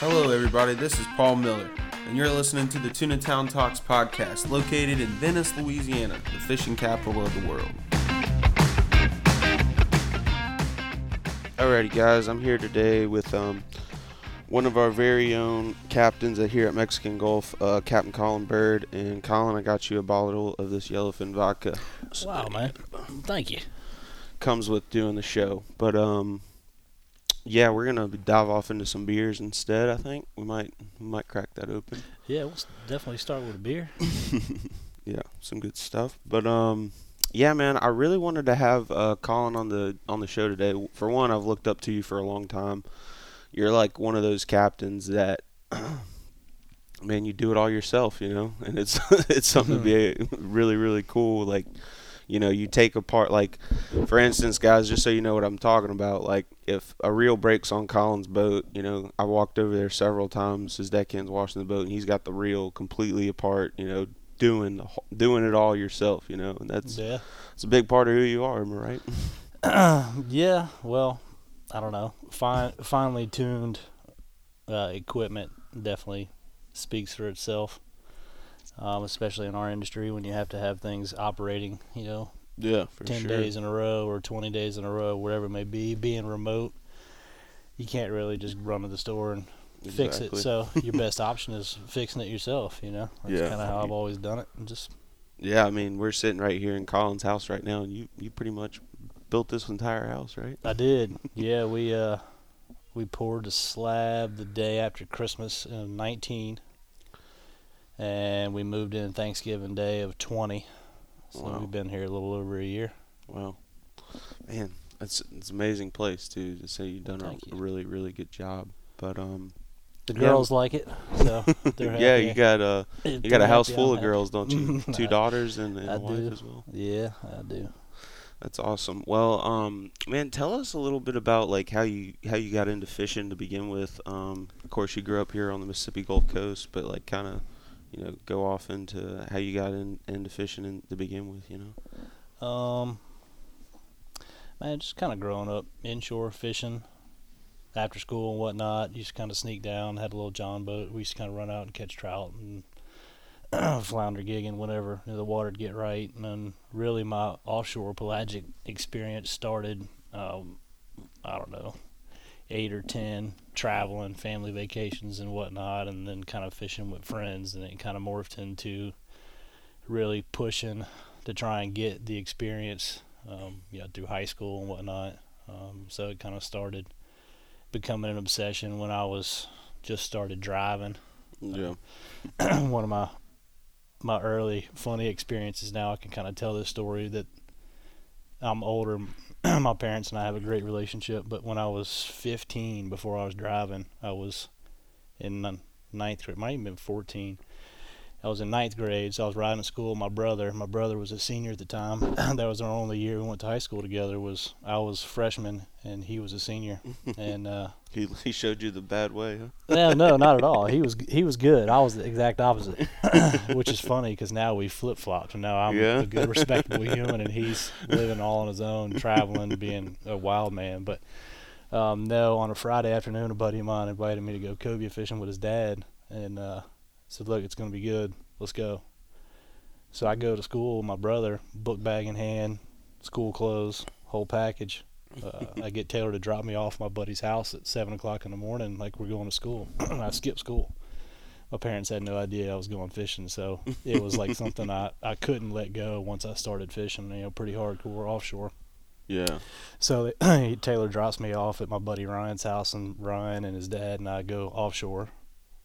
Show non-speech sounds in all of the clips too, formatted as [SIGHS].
Hello, everybody. This is Paul Miller, and you're listening to the Tuna Town Talks podcast, located in Venice, Louisiana, the fishing capital of the world. Alrighty, guys, I'm here today with um, one of our very own captains here at Mexican Gulf, uh, Captain Colin Bird. And Colin, I got you a bottle of this yellowfin vodka. Wow, man. Thank you. Comes with doing the show, but um, yeah, we're gonna dive off into some beers instead. I think we might we might crack that open. Yeah, we'll definitely start with a beer. [LAUGHS] yeah, some good stuff. But um, yeah, man, I really wanted to have uh, Colin on the on the show today. For one, I've looked up to you for a long time. You're like one of those captains that, [CLEARS THROAT] man, you do it all yourself, you know, and it's [LAUGHS] it's something to be [LAUGHS] really really cool. Like you know, you take apart like, for instance, guys, just so you know what I'm talking about. Like, if a reel breaks on Colin's boat, you know, I walked over there several times. His deckhand's washing the boat, and he's got the reel completely apart. You know, doing doing it all yourself. You know, and that's yeah, it's a big part of who you are. Am I right? [LAUGHS] [CLEARS THROAT] yeah. Well, I don't know. Fine, finely tuned uh, equipment definitely speaks for itself um, especially in our industry when you have to have things operating, you know, yeah, ten sure. days in a row or twenty days in a row, whatever it may be. Being remote, you can't really just run to the store and exactly. fix it. So [LAUGHS] your best option is fixing it yourself. You know, that's yeah. kind of how I've always done it. And just yeah, I mean, we're sitting right here in Colin's house right now, and you you pretty much built this entire house, right? I did. yeah, we uh we poured the slab the day after Christmas in 19 and we moved in Thanksgiving Day of 20. So wow. we've been here a little over a year. Wow, man, that's it's an amazing place too. To say you've done a you. really really good job, but um. The girls yeah. like it, so [LAUGHS] yeah. [LAUGHS] You got a you got a house full of girls, don't you? [LAUGHS] Two daughters and, and a wife do. as well. Yeah, I do. That's awesome. Well, um, man, tell us a little bit about like how you how you got into fishing to begin with. Um, of course, you grew up here on the Mississippi Gulf Coast, but like kind of you know, go off into how you got in, into fishing in, to begin with, you know? Um, man, just kind of growing up inshore fishing after school and whatnot. Used to kind of sneak down, had a little John boat. We used to kind of run out and catch trout and [CLEARS THROAT] flounder gigging whenever the water would get right. And then really my offshore pelagic experience started, um, I don't know, eight or ten traveling, family vacations and whatnot, and then kind of fishing with friends, and it kind of morphed into really pushing to try and get the experience, um, yeah, through high school and whatnot. Um, so it kind of started becoming an obsession when I was just started driving. Yeah. [CLEARS THROAT] one of my my early funny experiences now I can kind of tell this story that I'm older [CLEARS THROAT] my parents and I have a great relationship. But when I was 15, before I was driving, I was in ninth grade. Might have been 14. I was in ninth grade, so I was riding to school with my brother. My brother was a senior at the time. [CLEARS THROAT] that was our only year we went to high school together. Was I was freshman and he was a senior, [LAUGHS] and uh, he he showed you the bad way, huh? [LAUGHS] yeah, no, not at all. He was [LAUGHS] he was good. I was the exact opposite, [COUGHS] which is funny because now we flip flopped, and now I'm yeah. a good, respectable human, and he's living all on his own, traveling, being a wild man. But um, no, on a Friday afternoon, a buddy of mine invited me to go cobia fishing with his dad, and. Uh, said, "Look, it's going to be good. Let's go." So I go to school with my brother, book bag in hand, school clothes, whole package. Uh, I get Taylor to drop me off my buddy's house at seven o'clock in the morning, like we're going to school. [CLEARS THROAT] I skip school. My parents had no idea I was going fishing, so it was like something I, I couldn't let go once I started fishing. You know, pretty hardcore offshore. Yeah. So [CLEARS THROAT] Taylor drops me off at my buddy Ryan's house, and Ryan and his dad and I go offshore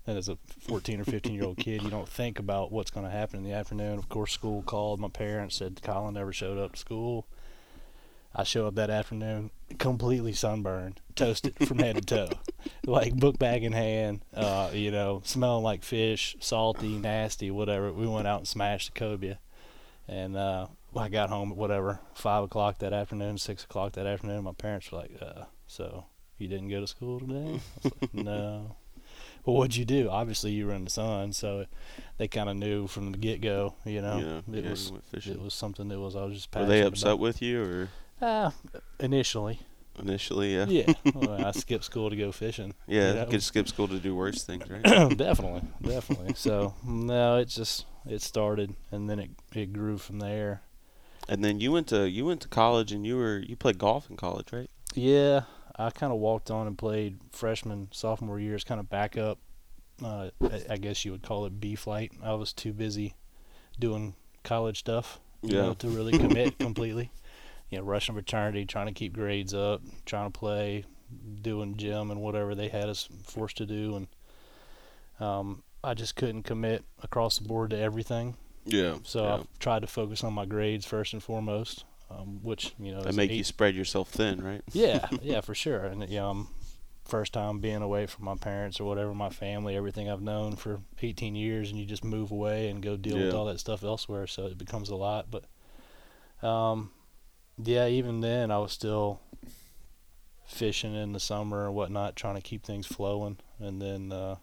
and as a 14 or 15 year old kid, you don't think about what's going to happen in the afternoon. Of course, school called. My parents said Colin never showed up to school. I show up that afternoon completely sunburned, toasted from head to toe, [LAUGHS] like book bag in hand, uh, you know, smelling like fish, salty, nasty, whatever. We went out and smashed the cobia, and uh, I got home at whatever five o'clock that afternoon, six o'clock that afternoon. My parents were like, uh, "So you didn't go to school today?" I was like, [LAUGHS] "No." Well, what'd you do? Obviously, you were in the sun, so they kind of knew from the get go. You know, yeah, it yeah, was it was something that was I was just. Were they upset about. with you or? Uh, initially, initially. Yeah. Yeah, [LAUGHS] well, I skipped school to go fishing. Yeah, you know? could skip school to do worse things, right? [COUGHS] definitely, definitely. So no, it just it started and then it it grew from there. and then you went to you went to college and you were you played golf in college, right? Yeah, I kind of walked on and played freshman, sophomore years, kind of back up. Uh, I, I guess you would call it B flight. I was too busy doing college stuff, Yeah. know, to really commit [LAUGHS] completely. You know, rushing fraternity, trying to keep grades up, trying to play, doing gym and whatever they had us forced to do, and um, I just couldn't commit across the board to everything. Yeah. So yeah. I've tried to focus on my grades first and foremost, um, which you know That is make eight- you spread yourself thin, right? [LAUGHS] yeah, yeah, for sure. And you know, first time being away from my parents or whatever, my family, everything I've known for 18 years, and you just move away and go deal with all that stuff elsewhere. So it becomes a lot. But um, yeah, even then, I was still fishing in the summer and whatnot, trying to keep things flowing. And then uh,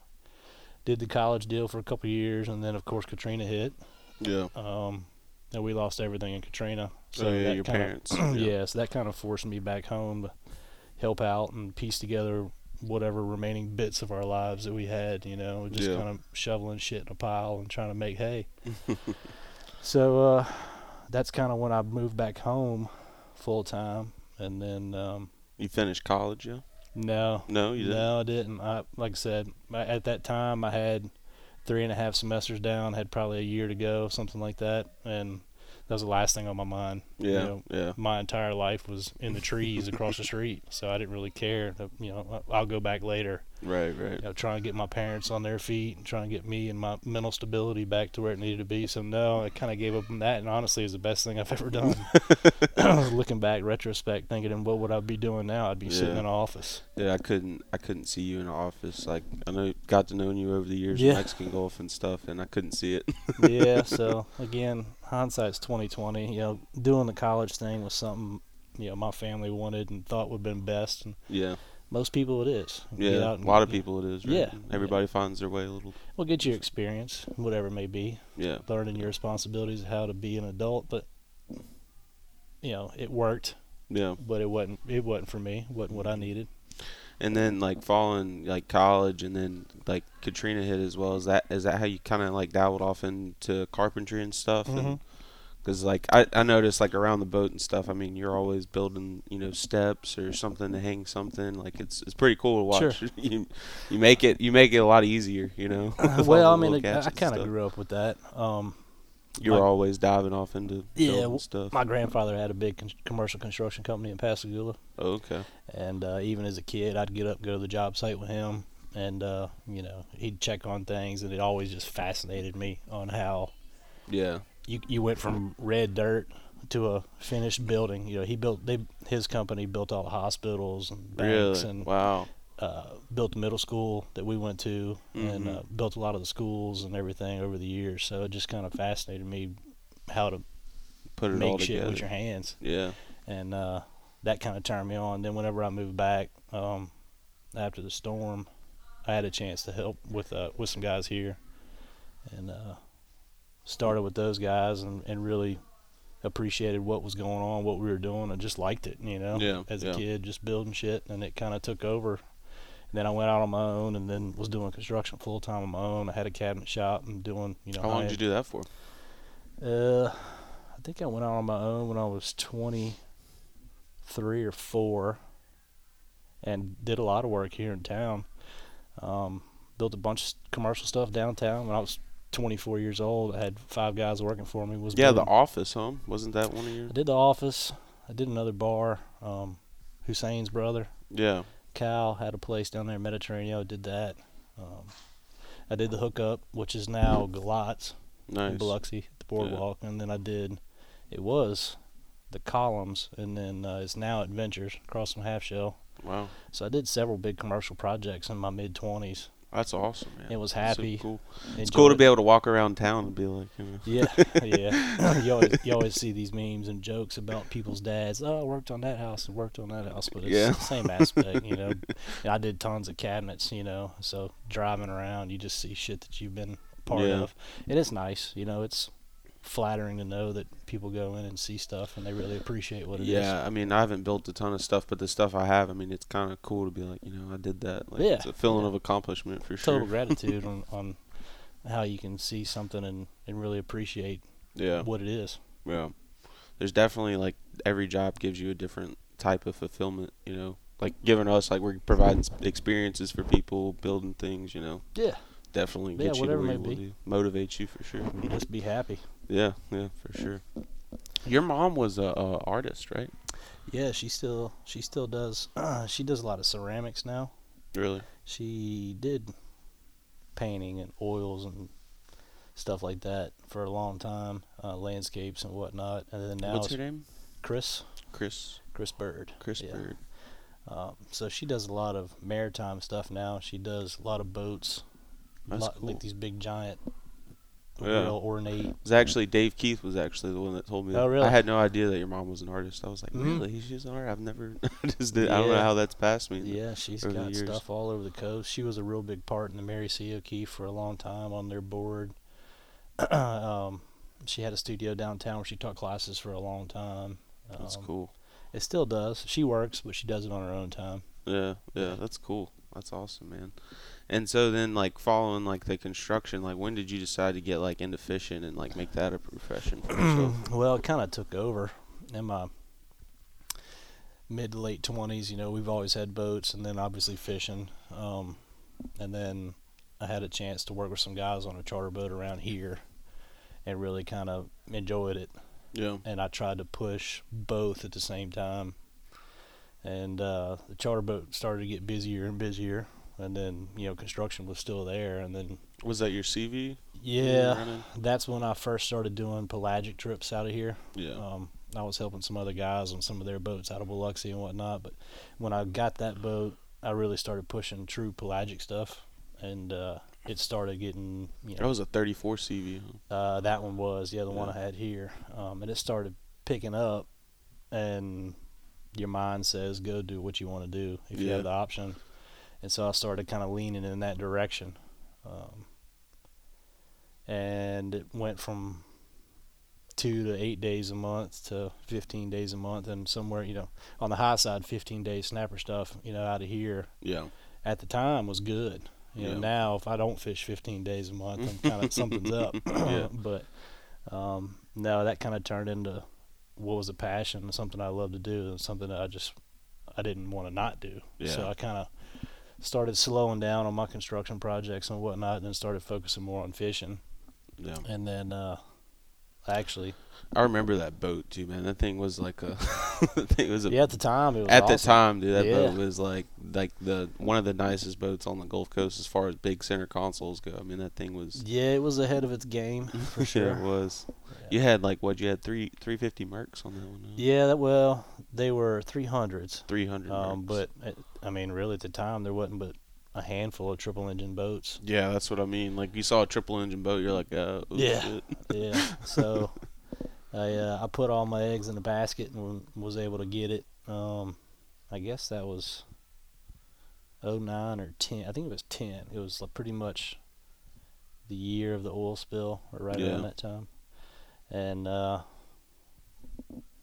did the college deal for a couple of years, and then of course Katrina hit. Yeah. Um, and we lost everything in Katrina. So yeah, your parents. [CLEARS THROAT] yeah. so that kind of forced me back home to help out and piece together whatever remaining bits of our lives that we had, you know, just Yeah. kind of shoveling shit in a pile and trying to make hay. [LAUGHS] so uh, that's kind of when I moved back home full time. And then, um, You finished college, yeah? no, No, you didn't. no, I didn't. I, like I said, I, at that time I had three and a half semesters down, had probably a year to go, something like that. And that was the last thing on my mind. you Yeah, know, yeah, my entire life was in the trees across the street, so I didn't really care. To, you know, I'll go back later. Right, right. You know, trying to get my parents on their feet, and trying to get me and my mental stability back to where it needed to be. So no, I kind of gave up on that, and honestly, it was the best thing I've ever done. [LAUGHS] [CLEARS THROAT] Looking back, retrospect, thinking, what would I be doing now? I'd be sitting in an office. Yeah, I couldn't, I couldn't see you in an office. Like I know, got to know you over the years, Yeah. Mexican Gulf and stuff, and I couldn't see it. [LAUGHS] yeah. So again, hindsight's twenty twenty. You know, doing the college thing was something you know my family wanted and thought would have been best, and yeah, most people it is. Yeah. A lot of people it is. Right? Yeah. Everybody finds their way a little. Well, get your experience, whatever it may be, Yeah, learning your responsibilities, how to be an adult. But you know, it worked, yeah. but it wasn't. It wasn't for me. It wasn't what I needed. And then like following like college, and then like Katrina hit as well. Is that is that how you kind of like dabbled off into carpentry and stuff? And Mhm. Because like I, I noticed like around the boat and stuff. I mean, you're always building you know steps or something to hang something. Like it's it's pretty cool to watch. Sure. [LAUGHS] you you make it you make it a lot easier. You know. [LAUGHS] with well, I mean, I, I kind of grew up with that. Um, You were my- always diving off into Yeah, stuff. my grandfather had a big con- commercial construction company in Pascagoula. oh, okay. And uh, even as a kid, I'd get up, go to the job site with him, and uh, you know, he'd check on things, and it always just fascinated me on how Yeah. You you went from red dirt to a finished building. You know, he built they his company built all the hospitals and banks Really. and wow. uh, built the middle school that we went to, and Mhm. uh, built a lot of the schools and everything over the years. So it just kind of fascinated me how to Put it all shit together. with your hands Yeah. and uh, that kind of turned me on. Then whenever I moved back um, after the storm, I had a chance to help with uh, with some guys here, and uh, started with those guys and, and really appreciated what was going on, what we were doing, and just liked it. You know, Yeah, as a yeah. kid, just building shit, and it kind of took over. And then I went out on my own, and then was doing construction full time on my own. I had a cabinet shop and doing, you know, How long did you do that for? uh, I think I went out on my own when I was 23 or 4 and did a lot of work here in town. Um, built a bunch of commercial stuff downtown when I was 24 years old. I had five guys working for me. Was Yeah, the office, huh? Wasn't that one of your? I did the office. I did another bar. Um, Hussein's brother, Yeah. Cal, had a place down there in Mediterranean. I did that. Um, I did the hookup, which is now Galatz Nice. in Biloxi, the boardwalk, and then I did. It was the columns, and then uh, it's now Adventures across from Half Shell. Wow. So I did several big commercial projects in my mid twenties. That's awesome, man. It was That's so happy. cool. It's cool to be able to walk around town and be like, you know. Yeah, yeah. [LAUGHS] you always you always see these memes and jokes about people's dads. Oh, I worked on that house and worked on that house, but it's Yeah. the same aspect, you know. [LAUGHS] I did tons of cabinets, you know. So driving around, you just see shit that you've been part Yeah. of, and it's nice, you know. It's flattering to know that people go in and see stuff and they really appreciate what it is. yeah, I mean, I haven't built a ton of stuff, but the stuff I have, I mean, it's kind of cool to be like, you know, I did that. Like, Yeah, it's a feeling yeah. of accomplishment for Total sure. Total gratitude [LAUGHS] on, on how you can see something and, and really appreciate Yeah, what it is. yeah. There's definitely like every job gives you a different type of fulfillment. You know, like giving us like we're providing experiences for people, building things. You know, Yeah. definitely Yeah, gets you to where you want to. Motivates you for sure. Just be happy. Yeah, yeah, for sure. Your mom was a, a artist, right? Yeah, she still she still does [CLEARS THROAT] she does a lot of ceramics now. Really? She did painting and oils and stuff like that for a long time, uh, landscapes and whatnot. And then now What's her name? Chris Chris. Chris Bird. Chris Yeah. Bird. Um, so she does a lot of maritime stuff now. She does a lot of boats, That's lot, cool. like these big giant, Yeah. real ornate. It was actually Dave Keith was actually the one that told me. Oh, really? I had no idea that your mom was an artist. I was like, Mhm. really? She's an artist? I've never. I just did. I don't know how that's passed me. Yeah, she's got years. stuff all over the coast. She was a real big part in the Mary C. O'Keefe for a long time on their board. [CLEARS THROAT] um, she had a studio downtown where she taught classes for a long time. That's Um, cool. It still does. She works, but she does it on her own time. Yeah, yeah, that's cool. That's awesome, man. And so then, like following like the construction, like when did you decide to get like into fishing and like make that a profession for yourself? [CLEARS THROAT] well, it kind of took over in my mid to late twenties. You know, we've always had boats, and then obviously fishing. Um, and then I had a chance to work with some guys on a charter boat around here, and really kind of enjoyed it. yeah, And I tried to push both at the same time. And uh, the charter boat started to get busier and busier, and then you know construction was still there, and then was that your SeaVee? yeah, that's when I first started doing pelagic trips out of here. yeah, Um, I was helping some other guys on some of their boats out of Biloxi and whatnot. But when I got that boat, I really started pushing true pelagic stuff, and uh, it started getting you that know was a 34 SeaVee. Huh? uh, that one was yeah the one I had here, um, and it started picking up, and your mind says go do what you want to do if you have the option, and so I started kind of leaning in that direction, um, and it went from two to eight days a month to 15 days a month and somewhere you know on the high side 15 days snapper stuff you know out of here Yeah, at the time was good. You know, Yeah. now if I don't fish 15 days a month, I'm kind of something's up. Yeah. [CLEARS THROAT] but um, no, that kind of turned into what was a passion, something I love to do, and something that I just I didn't want to not do. Yeah. So I kind of started slowing down on my construction projects and whatnot, and then started focusing more on fishing. yeah. And then uh, actually, I remember that boat too, man. That thing was like a. [LAUGHS] that thing was a. yeah, at the time it was At the time, dude, that Yeah. boat was like like the one of the nicest boats on the Gulf Coast as far as big center consoles go. I mean, that thing was Yeah, it was ahead of its game [LAUGHS] for sure. Yeah, it was. Yeah. You had like what? You had three three fifty Mercs on that one. huh? Yeah, that, well, they were 300s. Three hundred. Um, but it, I mean, really, at the time, there wasn't but a handful of triple engine boats. yeah, that's what I mean. Like you saw a triple engine boat, you're like, uh, Yeah. [LAUGHS] Yeah, so I uh, I put all my eggs in a basket and was able to get it. Um, I guess that was 09 or 10. I think it was 10. It was like pretty much the year of the oil spill, or right Yeah. around that time. And uh,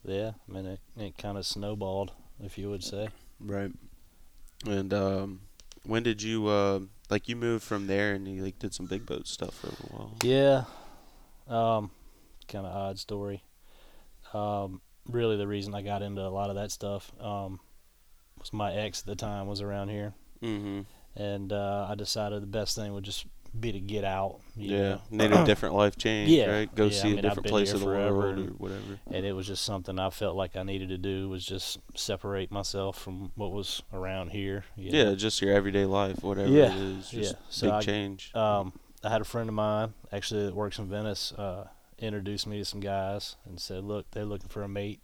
yeah, I mean, it, it kind of snowballed, if you would say. Right. And um, when did you uh, like you moved from there and you like did some big boat stuff for a little while? Yeah. Um, kind of odd story. Um, really, the reason I got into a lot of that stuff um, was my ex at the time was around here, Mm-hmm. and uh, I decided the best thing would just be to get out. Yeah. know. Made a [CLEARS THROAT] different life change. Yeah, Right. Go yeah, see I a mean, I've different place of the world or whatever. and it was just something I felt like I needed to do was just separate myself from what was around here. Yeah, know. just your everyday life, whatever Yeah, it is. Just yeah. So big I- change. Um, I had a friend of mine actually that works in Venice. Uh, introduced me to some guys and said, "Look, they're looking for a mate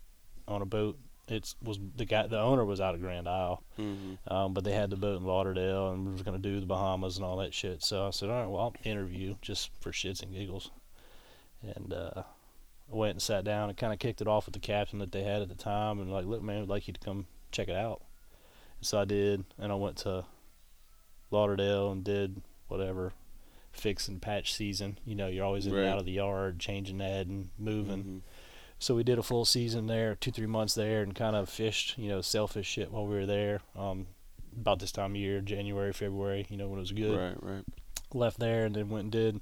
on a boat." It's was the guy, the owner was out of Grand Isle, mm-hmm. um, but they had the boat in Lauderdale and was going to do the Bahamas and all that shit. So I said, "All right, well, I'll interview just for shits and giggles." And uh, I went and sat down and kind of kicked it off with the captain that they had at the time, and like, "Look, man, I'd like you to come check it out." And So I did, and I went to Lauderdale and did whatever fix and patch season. You know, you're always in Right. and out of the yard, changing that and moving. Mhm. So we did a full season there, two three months there, and kind of fished, you know, selfish shit while we were there. Um, about this time of year, January, February, you know, when it was good. Right, right. Left there and then went and did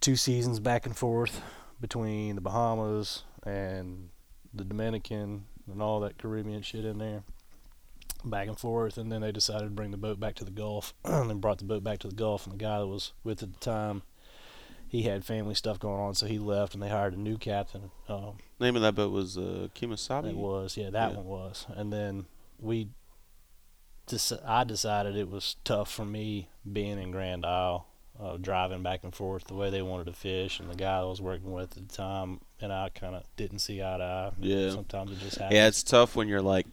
two seasons back and forth between the Bahamas and the Dominican and all that Caribbean shit in there. Back and forth, and then they decided to bring the boat back to the Gulf, [CLEARS THROAT] and then brought the boat back to the Gulf. And the guy that was with at the time, he had family stuff going on, so he left, and they hired a new captain. Um, Name of that boat was uh, Kimasabi. it was, yeah, that Yeah. one was. And then we, dec- I decided it was tough for me being in Grand Isle, uh, driving back and forth the way they wanted to fish, and the guy I was working with at the time, and I kind of didn't see eye to eye. Yeah. Sometimes it just happens. Yeah, it's tough when you're like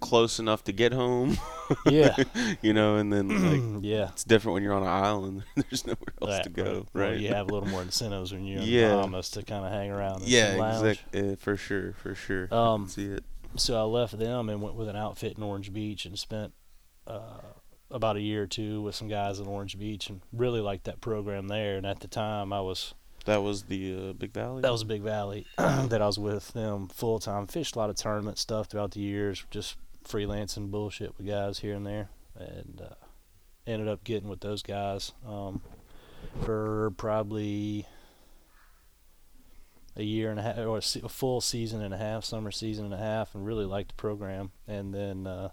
close enough to get home, [LAUGHS] yeah, [LAUGHS] you know, and then like [CLEARS THROAT] yeah. it's different when you're on an island. [LAUGHS] There's nowhere else to go, Well, right? you have a little more incentives when you're in Yeah. the Bahamas to kind of hang around. And yeah, lounge. exactly. Yeah, for sure, for sure. Um, can see it. so I left them and went with an outfit in Orange Beach and spent uh, about a year or two with some guys in Orange Beach and really liked that program there. And at the time, I was That was the uh, Big Valley. that was a big valley [CLEARS THROAT] that I was with them full time. Fished a lot of tournament stuff throughout the years, just freelancing bullshit with guys here and there, and uh, ended up getting with those guys um, for probably a year and a half, or a, se- a full season and a half, summer season and a half, and really liked the program. And then uh,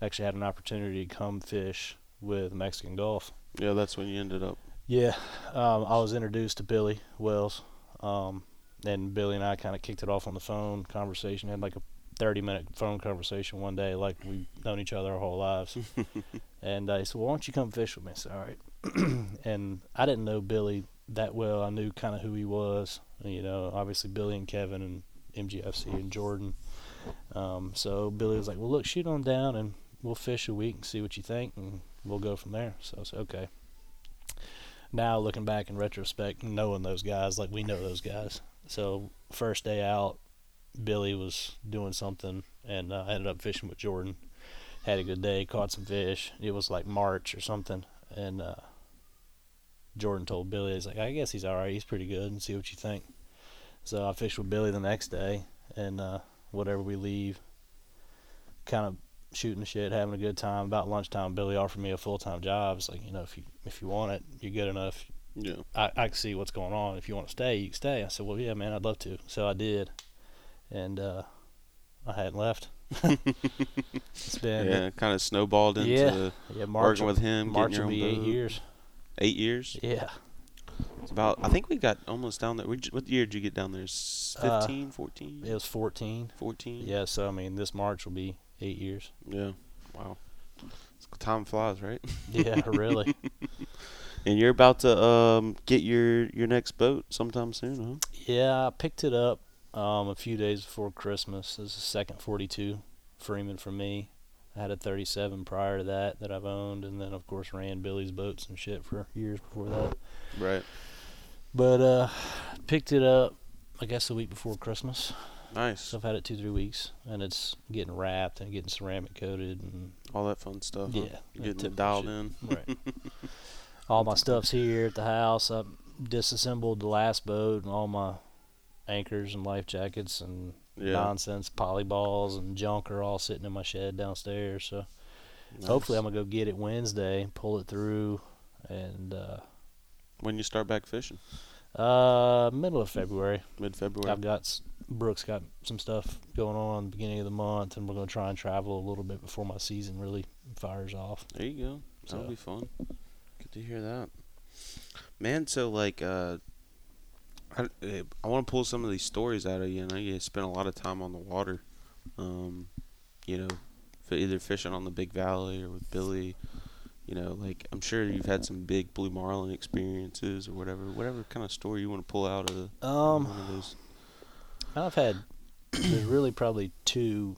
actually had an opportunity to come fish with Mexican Gulf. yeah, that's when you ended up. Yeah, um, I was introduced to Billy Wells, um, and Billy and I kind of kicked it off on the phone conversation. Had like a thirty-minute phone conversation one day, like we've known each other our whole lives. [LAUGHS] and uh, he said, "Well, why don't you come fish with me?" I said, "All right." [CLEARS THROAT] and I didn't know Billy that well. I knew kind of who he was. You know, obviously Billy and Kevin and MGFC and Jordan. Um, so Billy was like, "Well, look, shoot on down, and we'll fish a week and see what you think, and we'll go from there." So I said, "Okay." now looking back in retrospect, knowing those guys, like we know those guys. So first day out, Billy was doing something, and uh, I ended up fishing with Jordan. Had a good day, caught some fish. It was like March or something, and uh, Jordan told Billy, "He's like, I guess he's all right. He's pretty good, and see what you think." So I fished with Billy the next day, and uh, whatever we leave, kind of shooting the shit, having a good time. About lunchtime, Billy offered me a full time job. It's like, you know, if you if you want it, you're good enough. Yeah. I, I can see what's going on. If you want to stay, you can stay. I said, well, yeah, man, I'd love to. So I did, and uh, I hadn't left. it's [LAUGHS] been Yeah, kind of snowballed into Yeah. yeah March working with him. March will be eight boat. years. Eight years. Yeah, It's about. I think we got almost down there. We, what year did you get down there? Uh, 15, 14, it was 14. 14? Yeah, so I mean, this March will be eight years. Yeah. Wow. Time flies, right? Yeah, [LAUGHS] really. And you're about to um get your your next boat sometime soon, huh? Yeah, I picked it up um, a few days before Christmas. This is the second 42 Freeman for me. I had a 37 prior to that that I've owned, and then of course ran Billy's boats and shit for years before that. Right. But uh, picked it up, I guess, a week before Christmas. Nice. So I've had it two, three weeks, and it's getting wrapped and getting ceramic coated, and All that fun stuff. yeah, that Getting it dialed shit. in. Right. [LAUGHS] all my stuff's here at the house. I disassembled the last boat and all my anchors and life jackets and Yeah. nonsense polyballs and junk are all sitting in my shed downstairs. So Nice. hopefully I'm gonna go get it Wednesday, pull it through, and uh, When you start back fishing, uh, middle of February. mid February. I've got Brooks got some stuff going on the beginning of the month, and we're gonna try and travel a little bit before my season really fires off. There you go. That'll So- be fun. Good to hear that. Man, so like, uh, I, eh, I want to pull some of these stories out of you. I know you spend a lot of time on the water, um, you know, either fishing on the Big Valley or with Billy. You know, like I'm sure you've had some big blue marlin experiences or whatever, whatever kind of story you want to pull out of the, Um, one of those. I've had there's really probably two.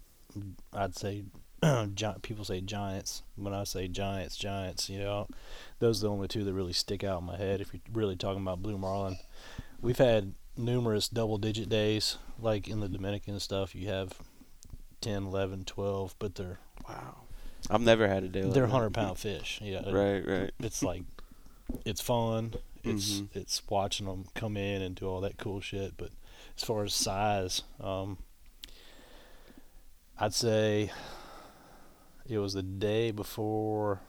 I'd say [CLEARS THROAT] people say giants. When I say giants, giants, you know, those are the only two that really stick out in my head. If you're really talking about blue marlin, we've had numerous double-digit days, like in the Dominican stuff. You have 10, 11, 12, but they're Wow. I've never had a day like they're hundred pound fish. Yeah, Right, right. It's like it's fun. It's Mhm. it's watching them come in and do all that cool shit. But as far as size, um, I'd say it was the day before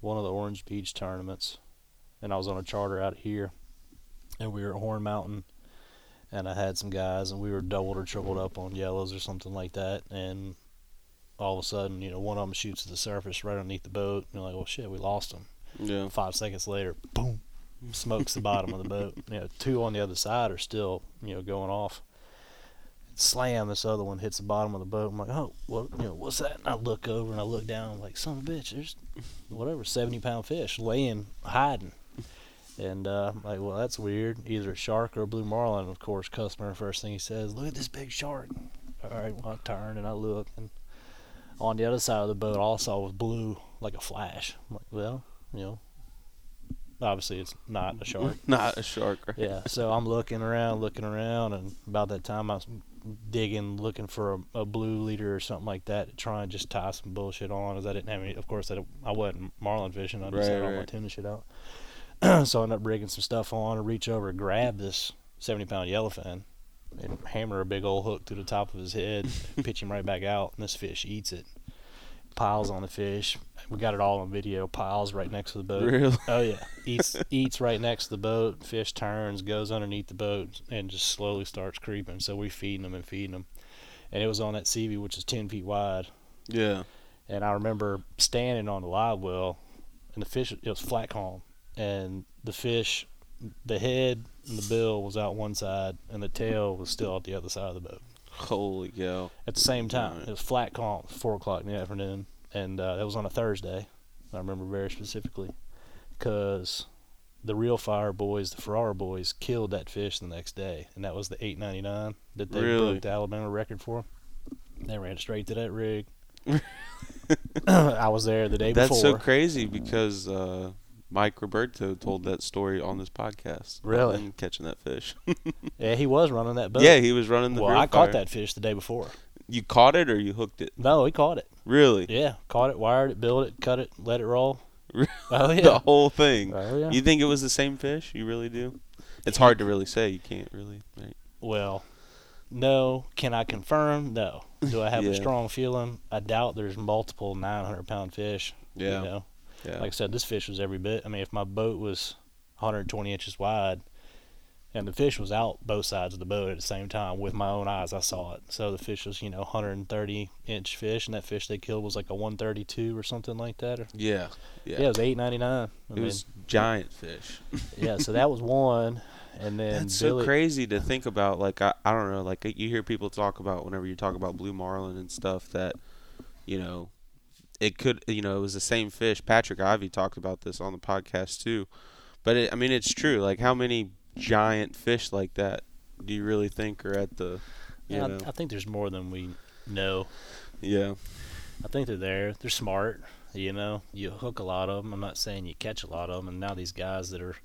one of the Orange Beach tournaments, and I was on a charter out here, and we were at Horn Mountain, and I had some guys, and we were doubled or tripled up on yellows or something like that, and all of a sudden, you know, one of them shoots to the surface right underneath the boat, and you're like, well, shit, we lost him. Yeah. Five seconds later, boom, smokes the bottom of the boat. [LAUGHS] You know, two on the other side are still, you know, going off. Slam, this other one hits the bottom of the boat. I'm like, oh, what, you know, what's that? And I look over and I look down. I'm like, son of a bitch, there's whatever, 70 pound fish laying, hiding. And uh, I'm like, well, that's weird. Either a shark or a blue marlin. Of course, customer first thing he says, look at this big shark. All right, well, I turn and I look, and on the other side of the boat, all I saw was blue, like a flash. I'm like, well, you know, obviously it's not a shark. [LAUGHS] Not a shark, right? Yeah, so I'm looking around, looking around, and about that time I was digging, looking for a, a blue leader or something like that to try and just tie some bullshit on. As I didn't have any, of course, I, I wasn't marlin fishing. I just Right, had all my tuna shit out. [CLEARS THROAT] so I ended up rigging some stuff on and reach over and grab this 70 pound yellowfin and hammer a big old hook through the top of his head, [LAUGHS] pitch him right back out, and this fish eats it. Piles on the fish. We got it all on video. Piles right next to the boat. Really? Oh yeah, [LAUGHS] eats eats right next to the boat. Fish turns, goes underneath the boat, and just slowly starts creeping. So we feeding them and feeding them, and it was on that SeaVee, which is ten feet wide. Yeah. And I remember standing on the live well, and the fish it was flat calm, and the fish, the head and the bill was out one side, and the tail was still out the other side of the boat Holy cow. at the same time. It was flat calm, four o'clock in the afternoon, and uh, that was on a Thursday. I remember very specifically because the Real Fire boys, the Ferrara boys, killed that fish the next day, and that was the 8.99 that they Really? broke the Alabama record for. They ran straight to that rig. [LAUGHS] [COUGHS] I was there the day That's before. That's so crazy because uh, Mike Roberto told that story on this podcast. Really? catching that fish. [LAUGHS] yeah, he was running that boat. yeah, he was running the. well, I caught fire. that fish the day before. You caught it or you hooked it? No, he caught it. Really? Yeah, caught it, wired it, built it, cut it, let it roll. [LAUGHS] Oh The whole thing. Oh yeah. You think it was the same fish? You really do? It's hard to really say. You can't really. Right? Well, no. Can I confirm? No. Do I have [LAUGHS] Yeah. a strong feeling? I doubt there's multiple 900 pound fish. Yeah. You know, Yeah. like I said, this fish was every bit. I mean, if my boat was 120 inches wide, and the fish was out both sides of the boat at the same time with my own eyes, I saw it. So the fish was, you know, 130 inch fish, and that fish they killed was like a 132 or something like that. Or, yeah. Yeah. yeah. it was 8.99. I it mean, was giant fish. [LAUGHS] yeah. So that was one, and then That's Billy, so crazy to think about. Like I, I don't know. Like you hear people talk about whenever you talk about blue marlin and stuff that, you know, it could. You know, it was the same fish. Patrick Ivy talked about this on the podcast too. But it, I mean, it's true. Like how many giant fish like that do you really think are at the? You Yeah, know, I, I think there's more than we know. yeah. I think they're there. They're smart. You know, you hook a lot of them. I'm not saying you catch a lot of them. And now these guys that are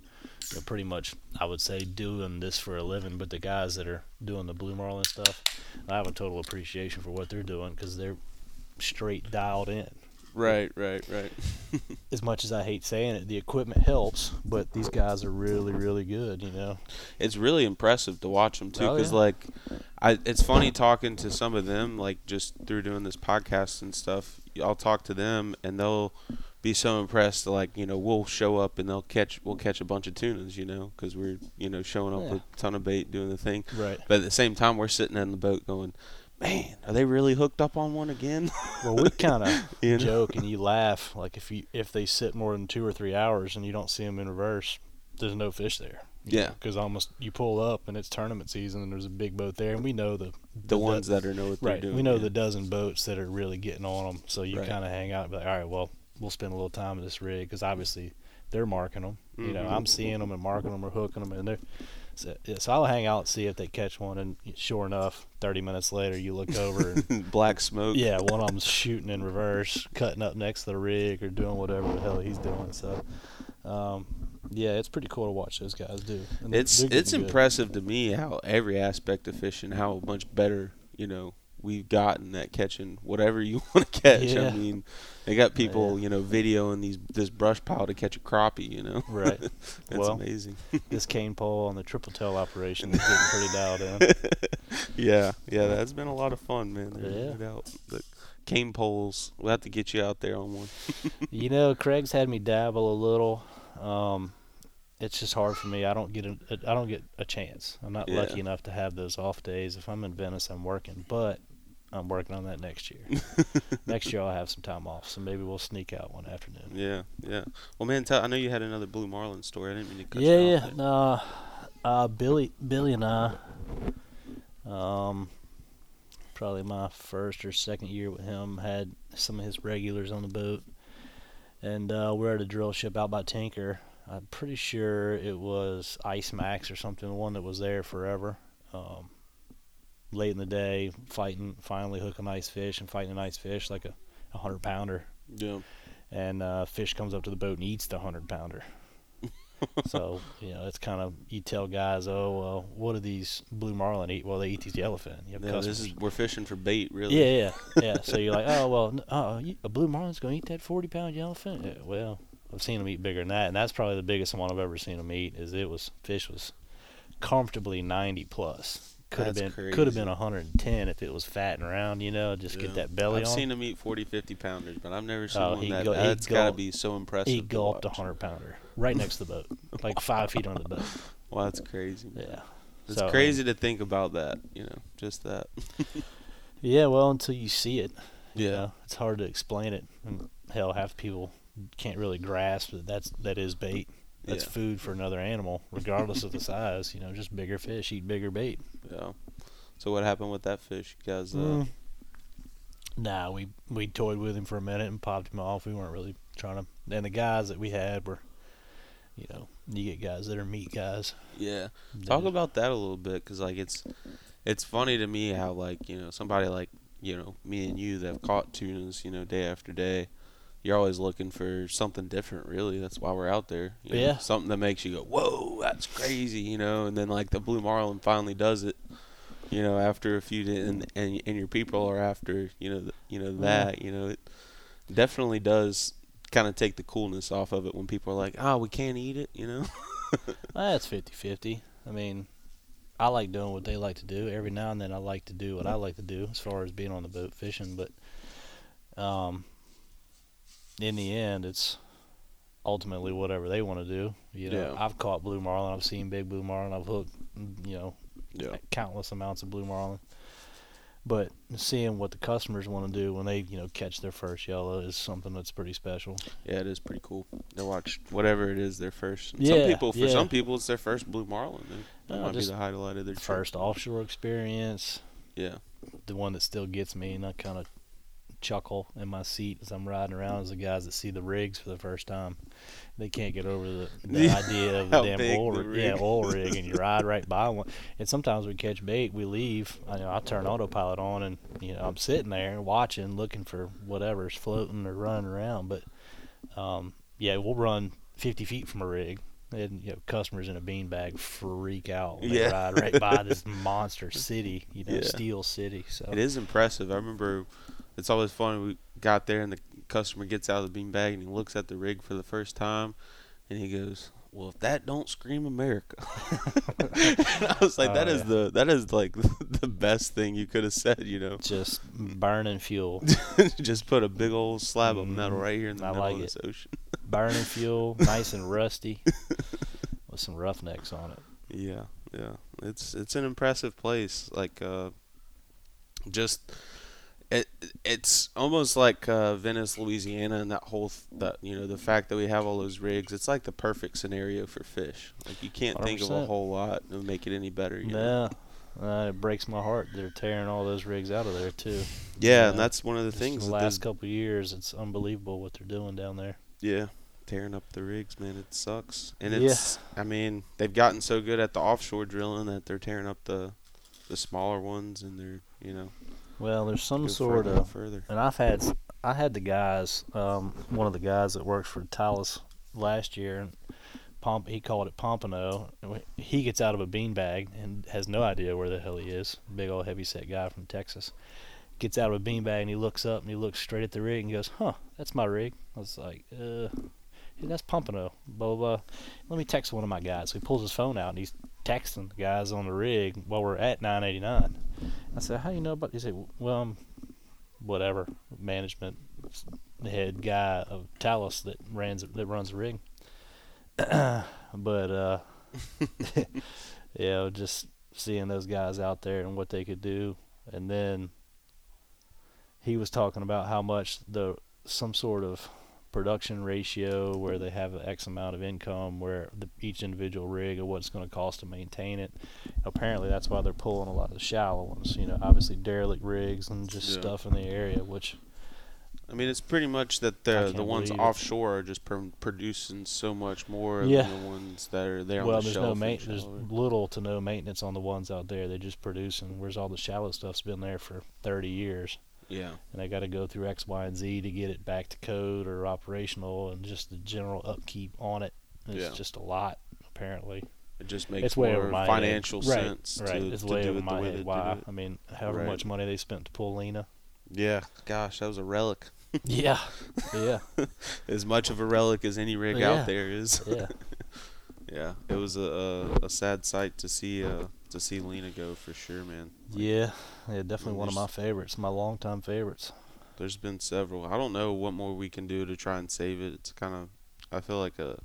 you know, pretty much, I would say, doing this for a living, but the guys that are doing the blue marlin stuff, I have a total appreciation for what they're doing because they're straight dialed in. Right. Right. Right. [LAUGHS] As much as I hate saying it, the equipment helps, but these guys are really, really good. You know. it's really impressive to watch them too Oh, because yeah. like I, it's funny talking to some of them like just through doing this podcast and stuff i'll talk to them and they'll be so impressed like you know we'll show up and they'll catch we'll catch a bunch of tunas you know because we're you know showing up Yeah. with a ton of bait doing the thing Right. but at the same time we're sitting in the boat going man are they really hooked up on one again [LAUGHS] Well, we kind of [LAUGHS] You know? joke and you laugh like if you if they sit more than two or three hours and you don't see them in reverse, there's no fish there. Yeah. Because almost you pull up and it's tournament season and there's a big boat there and we know the the ones that are know what they're right. doing We know yeah. the dozen boats that are really getting on them. So you Right. kind of hang out and be like, all right, well, we'll spend a little time at this rig because obviously they're marking them. You mm-hmm. know. I'm seeing them and marking them or hooking them and they're. So, yeah, so I'll hang out and see if they catch one, and sure enough, 30 minutes later, you look over and [LAUGHS] black smoke yeah, one of them's shooting in reverse, cutting up next to the rig, or doing whatever the hell he's doing. So, um, yeah, it's pretty cool to watch those guys do. And It's it's getting good. impressive to me how every aspect of fishing, how much better you know we've gotten at catching whatever you [LAUGHS] want to catch. Yeah. I mean, they got people, Yeah. you know, videoing these this brush pile to catch a crappie. You know, Right. [LAUGHS] That's Well, amazing. [LAUGHS] this cane pole on the triple tail operation is getting pretty dialed in. [LAUGHS] yeah, yeah, that's been a lot of fun, man. There's Yeah. no doubt. The cane poles, we'll have to get you out there on one. You know, Craig's had me dabble a little. Um, it's just hard for me. I don't get a, I don't get a chance. I'm not Yeah. lucky enough to have those off days. If I'm in Venice, I'm working, but I'm working on that next year. [LAUGHS] next year I'll have some time off, so maybe we'll sneak out one afternoon. Yeah, yeah. Well, man, tell, I know you had another blue marlin story. I didn't mean to cut Yeah, you yeah. off. there. No, uh, Billy, Billy and I, um, probably my first or second year with him, had some of his regulars on the boat, and uh, we're at a drill ship out by Tinker. I'm pretty sure it was Ice Max or something, the one that was there forever. Um, late in the day, fighting, finally hooking nice fish and fighting a nice fish like a, a hundred pounder Yeah. and uh, fish comes up to the boat and eats the hundred pounder. [LAUGHS] so you know, it's kind of you tell guys, oh well, what do these blue marlin eat? Well, they eat these yellowfin. You have Yeah, this is we're fishing for bait, really. yeah, yeah, yeah. [LAUGHS] So you're like, oh well, oh, a blue marlin's gonna eat that forty pound yellowfin? Yeah, well, I've seen them eat bigger than that, and that's probably the biggest one I've ever seen them eat. Is it was fish was comfortably ninety plus. Could have been could have been 110 if it was fat and round, you know, just Yeah. get that belly I've on. seen him eat 40, 50 pounders, but I've never seen Oh, one that. go- that's got to be so impressive. he gulped a hundred pounder right next to the boat, [LAUGHS] like five feet on the boat. Wow, that's crazy. man. Yeah, It's So, crazy to think about that. You know, just that. [LAUGHS] Yeah, well, until you see it, you Yeah. know, it's hard to explain it. And hell, half people can't really grasp that that's that is bait. That's Yeah. food for another animal, regardless of the size. You know, just bigger fish eat bigger bait. Yeah. So what happened with that fish? You guys, uh, Mm. Nah, we we toyed with him for a minute and popped him off. We weren't really trying to. And the guys that we had were, you know, you get guys that are meat guys. yeah. that Talk about that a little bit, cause like it's, it's funny to me how like you know somebody like you know me and you that have caught tunas you know day after day. You're always looking for something different, really. That's why we're out there. you know, Yeah. Something that makes you go, "Whoa, that's crazy," you know. And then like the blue marlin finally does it, you know, after a few days, and, and and your people are after, you know, th- you know that, you know, it definitely does kind of take the coolness off of it when people are like, "Oh, we can't eat it," you know. [LAUGHS] That's 50-50. I mean, I like doing what they like to do. Every now and then, I like to do what I like to do, as far as being on the boat fishing. But, um, in the end, it's ultimately whatever they want to do. You know, Yeah. I've caught blue marlin. I've seen big blue marlin. I've hooked, you know, Yeah. countless amounts of blue marlin. But seeing what the customers want to do when they, you know, catch their first yellow is something that's pretty special. Yeah, it is pretty cool. They watch whatever it is their first. and Yeah, some people, for yeah. some people, it's their first blue marlin. That- That No, might be the highlight of their trip. First offshore experience, Yeah. the one that still gets me, and I kind of chuckle in my seat as I'm riding around, is the guys that see the rigs for the first time. They can't get over the, the [LAUGHS] idea of the damn oil, the rig. yeah, oil rig, and you ride right by one. [LAUGHS] And sometimes we catch bait, we leave. I know I turn autopilot on, and you know I'm sitting there watching, looking for whatever's floating or running around. But um, yeah, we'll run 50 feet from a rig. And you know, customers in a beanbag freak out. They Yeah. ride right by this [LAUGHS] monster city, you know, Yeah. Steel City. So It is impressive. I remember it's always fun. We got there and the customer gets out of the beanbag and he looks at the rig for the first time and he goes, "Well, if that don't scream America," [LAUGHS] I was like, Oh, "That is yeah. the that is like [LAUGHS] the best thing you could have said." You know, just burning fuel, [LAUGHS] just put a big old slab of metal Mhm. right here in the I middle like of it. this ocean. burning fuel, nice and rusty, with some roughnecks on it. Yeah, yeah. It's it's an impressive place. Like uh just it it's almost like uh Venice, Louisiana and that whole th- that you know, the fact that we have all those rigs, it's like the perfect scenario for fish. Like you can't think of a whole lot to make it any better, you know. Yeah, uh, it breaks my heart. They're tearing all those rigs out of there too. Yeah, Yeah. and that's one of the things the last couple of years, it's unbelievable what they're doing down there. yeah, tearing up the rigs, man, it sucks. And Yeah. it's I mean, they've gotten so good at the offshore drilling that they're tearing up the the smaller ones and they're, you know, Well, there's some sort further of further. And I've had I had the guys, um, one of the guys that works for Talos last year, and Pomp he called it Pompano. He gets out of a beanbag and has no idea where the hell he is. Big old heavy set guy from Texas, gets out of a beanbag and he looks up and he looks straight at the rig and goes, "Huh, that's my rig." I was like, "Uh, that's Pompano." Blah blah. blah. Let me text one of my guys. So he pulls his phone out and he's texting the guys on the rig while we're at 989. I said, "How do you know about?" He said, "Well, I'm whatever management head guy of Talos that runs that runs the rig." [CLEARS THROAT] but uh, [LAUGHS] [LAUGHS] yeah, just seeing those guys out there and what they could do, and then he was talking about how much the some sort of production ratio where they have an X amount of income where the, each individual rig what it's going to cost to maintain it. Apparently, that's why they're pulling a lot of the shallow ones. You know, obviously derelict rigs and just Yeah. stuff in the area, which I mean, it's pretty much that the the ones offshore are just pr- producing so much more Yeah. than the ones that are there well, on the there's shelf. no main, there's little to no maintenance on the ones out there. They're just producing. Whereas all the shallow stuff's been there for 30 years. Yeah, and they got to go through X, Y, and Z to get it back to code or operational, and just the general upkeep on it. It's Yeah. just a lot, apparently. it just makes it's more financial head. sense right, right. to, it's to way over it the my way head. Why? do it. I mean, however Right. much money they spent to pull Lena. Yeah, gosh, that was a relic. [LAUGHS] yeah, yeah, [LAUGHS] As much of a relic as any rig Yeah. out there is. yeah. [LAUGHS] yeah, it was a, a a sad sight to see uh to see Lena go for sure, man. Like, Yeah, yeah, definitely one of my favorites, my longtime favorites. There's been several. I don't know what more we can do to try and save it. It's kind of, I feel like a,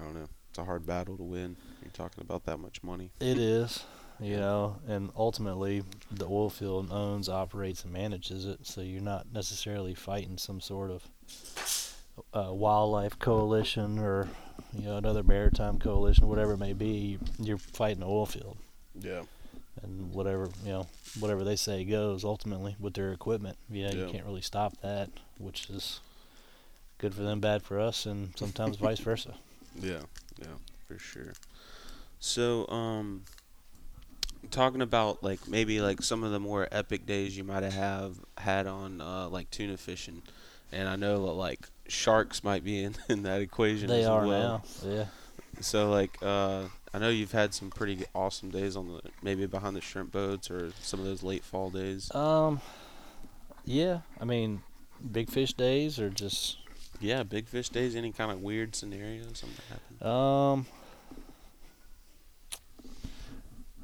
I don't know. It's a hard battle to win. You're talking about that much money. It is, you know, and ultimately the oil field owns, operates, and manages it, so you're not necessarily fighting some sort of uh, wildlife coalition or you know another maritime coalition, whatever it may be. You're fighting the oil field, Yeah. and whatever you know, whatever they say goes ultimately with their equipment. You know, Yeah. you can't really stop that, which is good for them, bad for us, and sometimes [LAUGHS] vice versa. Yeah, yeah, for sure. So, um, talking about like maybe like some of the more epic days you might have had on uh, like tuna fishing, and I know like sharks might be in, [LAUGHS] in that equation. They as are well. now, yeah. So like, uh, I know you've had some pretty awesome days on the maybe behind the shrimp boats or some of those late fall days. Um, yeah. I mean, big fish days or just Yeah, big fish days. Any kind of weird scenario, something happened. um.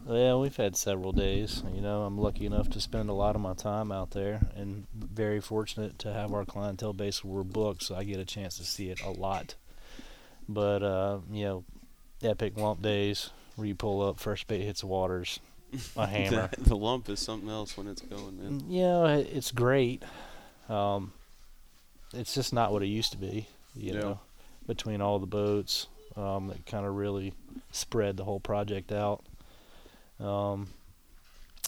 Yeah, we've had several days. You know, I'm lucky enough to spend a lot of my time out there, and very fortunate to have our clientele base where we're booked, so I get a chance to see it a lot. But uh, you know, epic lump days where you pull up, first bait hits the waters, [LAUGHS] a hammer. the, the lump is something else when it's going, man. Mm, Yeah, it- it's great. Um, it's just not what it used to be. You Yeah. know, between all the boats, um, that kind of really spread the whole project out. Um,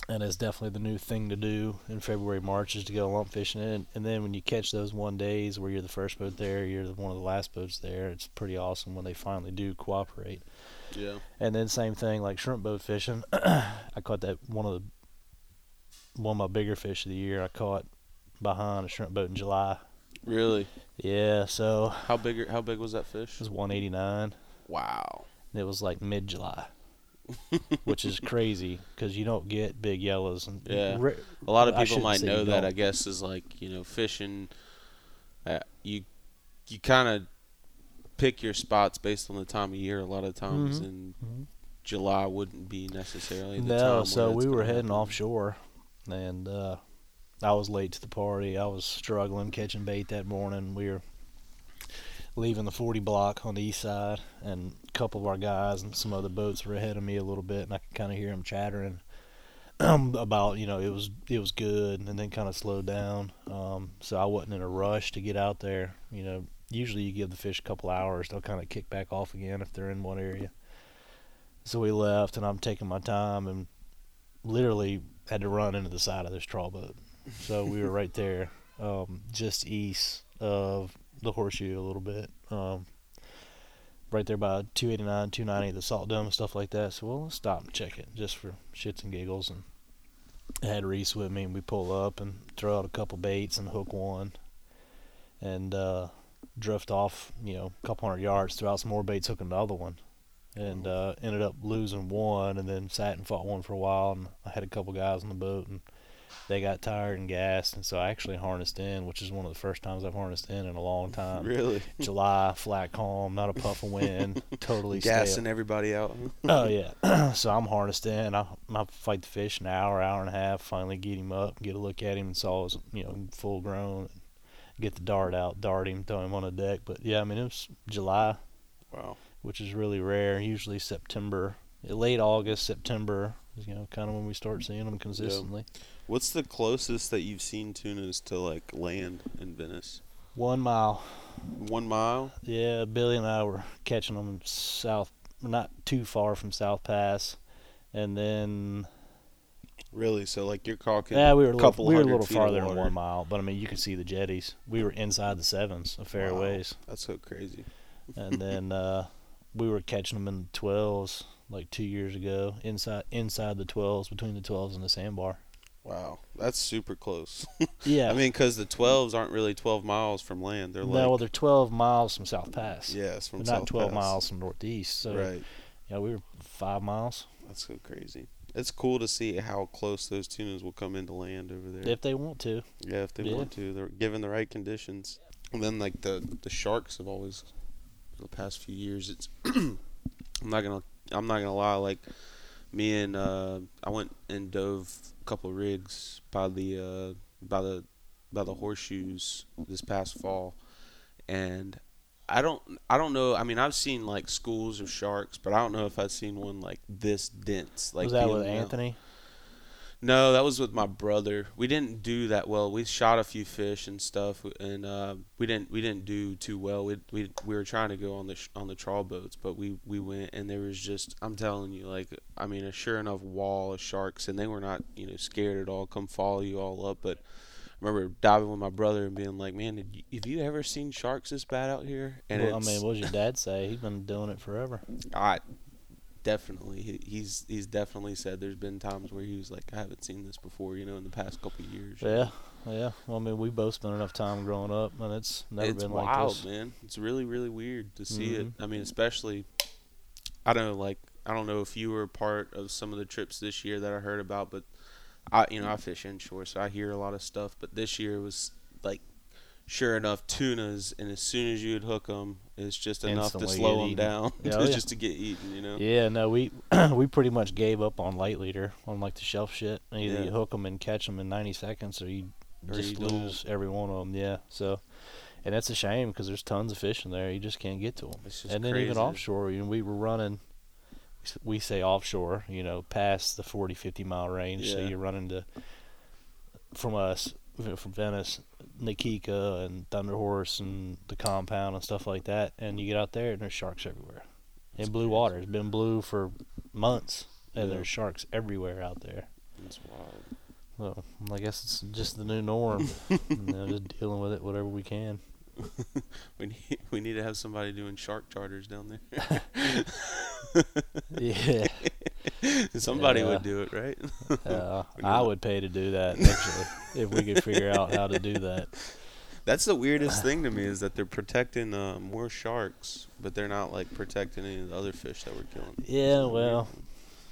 and it's definitely the new thing to do in February, March is to go lump fishing. And, and then when you catch those one days where you're the first boat there, you're the, one of the last boats there. It's pretty awesome when they finally do cooperate. Yeah. And then same thing like shrimp boat fishing. [CLEARS THROAT] I caught that one of the one of my bigger fish of the year. I caught behind a shrimp boat in July. Really? Yeah, so How big? How big was that fish? it was 189. Wow. It was like mid July, which is crazy because you don't get big yellows. And Yeah. A lot of people might know that. don't. I guess is like you know fishing. Uh, you you kind of pick your spots based on the time of year. A lot of times, Mhm. and Mhm. July wouldn't be necessarily the time. no, so we were heading happen. offshore, and uh, I was late to the party. I was struggling catching bait that morning. We were leaving the 40 block on the east side, and a couple of our guys and some other boats were ahead of me a little bit, and I could kind of hear them chattering [CLEARS THROAT] about you know it was it was good, and then kind of slowed down. Um, so I wasn't in a rush to get out there. You know, usually you give the fish a couple hours, they'll kind of kick back off again if they're in one area. So we left, and I'm taking my time, and literally had to run into the side of this trawl boat. So we were right there, um, just east of the horseshoe a little bit. Um, right there by 289, 290, the salt dome stuff like that. So well, stop and check it just for shits and giggles. And I had Reese with me, and we pull up and throw out a couple baits and hook one, and uh, drift off, you know, a couple hundred yards, throw out some more baits, hook another one. And uh, ended up losing one, and then sat and fought one for a while. And I had a couple guys on the boat, and they got tired and gassed, and so I actually harnessed in, which is one of the first times I've harnessed in in a long time. [LAUGHS] Really? July, flat calm, not a puff of wind, [LAUGHS] totally Gassing stale. everybody out. [LAUGHS] Oh yeah, [CLEARS THROAT] so I'm harnessed in. I I fight the fish an hour, hour and a half. Finally get him up, get a look at him, and saw his you know full grown. Get the dart out, dart him, throw him on the deck. But yeah, I mean it was July, Wow. which is really rare. Usually September, late August, September. is, You know, kind of when we start seeing them consistently. What's the closest that you've seen tunas to like land in Venice? One mile. One mile. Yeah, Billy and I were catching them south, not too far from South Pass, and then Really? So like you're talking. yeah, we were a little, couple we were a little farther than one mile, but I mean you could see the jetties. We were inside the sevens of fairways, That's so crazy. and then [LAUGHS] uh, we were catching them in the twelves like two years ago, inside inside the twelves, between the twelves and the sandbar. Wow, that's super close. [LAUGHS] Yeah, I mean, because the 12s aren't really 12 miles from land. They're no, like well they're twelve miles from South Pass. yes, from They're not twelve Pass. miles from northeast. So Right. yeah, we were five miles That's so crazy. It's cool to see how close those tunas will come into land over there. if they want to. Yeah, if they Yeah. want to, they're given the right conditions. And then like the the sharks have always, for the past few years, it's. [CLEARS THROAT] I'm not gonna I'm not gonna lie. Like me and uh, I went and dove a couple rigs by the uh, by the by the horseshoes this past fall, and I don't I don't know. I mean, I've seen like schools of sharks, but I don't know if I've seen one like this dense. Like was that with Anthony? No, that was with my brother. We didn't do that well. We shot a few fish and stuff, and uh, we didn't we didn't do too well. We we, we were trying to go on the sh- on the trawl boats, but we, we went and there was just I'm telling you, like I mean, a sure enough wall of sharks, and they were not you know scared at all. Come follow you all up, but. I remember diving with my brother and being like, "Man, did you, have you ever seen sharks this bad out here?" And well, I mean, what does your dad say? He's been doing it forever. I definitely he, he's he's definitely said there's been times where he was like I haven't seen this before, you know, in the past couple of years. Yeah, yeah. Well, I mean, we both spent enough time growing up, and it's never it's been like wild, this. man. It's really really weird to see Mhm. it. I mean, especially I don't know, like I don't know if you were part of some of the trips this year that I heard about, but I you know I fish inshore, so I hear a lot of stuff. But this year was like. Sure enough, tunas, and as soon as you'd hook them, it's just enough to slow them eaten. down, Yeah, [LAUGHS] oh, yeah. just to get eaten, you know. Yeah, no, we [CLEARS THROAT] we pretty much gave up on light leader on like the shelf shit. Either Yeah. you hook them and catch them in 90 seconds, or you Or just you don't. lose every one of them. Yeah, so and that's a shame because there's tons of fish in there. You just can't get to them. It's just And then crazy. even offshore, you know, we were running. We say offshore, you know, past the 40, 50 mile range. So you're running to from us from Venice, Na Kika and Thunder Horse and the compound and stuff like that. And you get out there and there's sharks everywhere. That's in blue water. It's been blue for months, and Yeah. there's sharks everywhere out there. It's wild. So I guess it's just the new norm. [LAUGHS] you know, just dealing with it whatever we can. [LAUGHS] We need we need to have somebody doing shark charters down there. [LAUGHS] Yeah, [LAUGHS] somebody Yeah. would do it, right? [LAUGHS] I would pay to do that actually if we could figure out how to do that. That's the [SIGHS] weirdest thing to me is that they're protecting uh, more sharks, but they're not like protecting any of the other fish that we're killing. Yeah, well,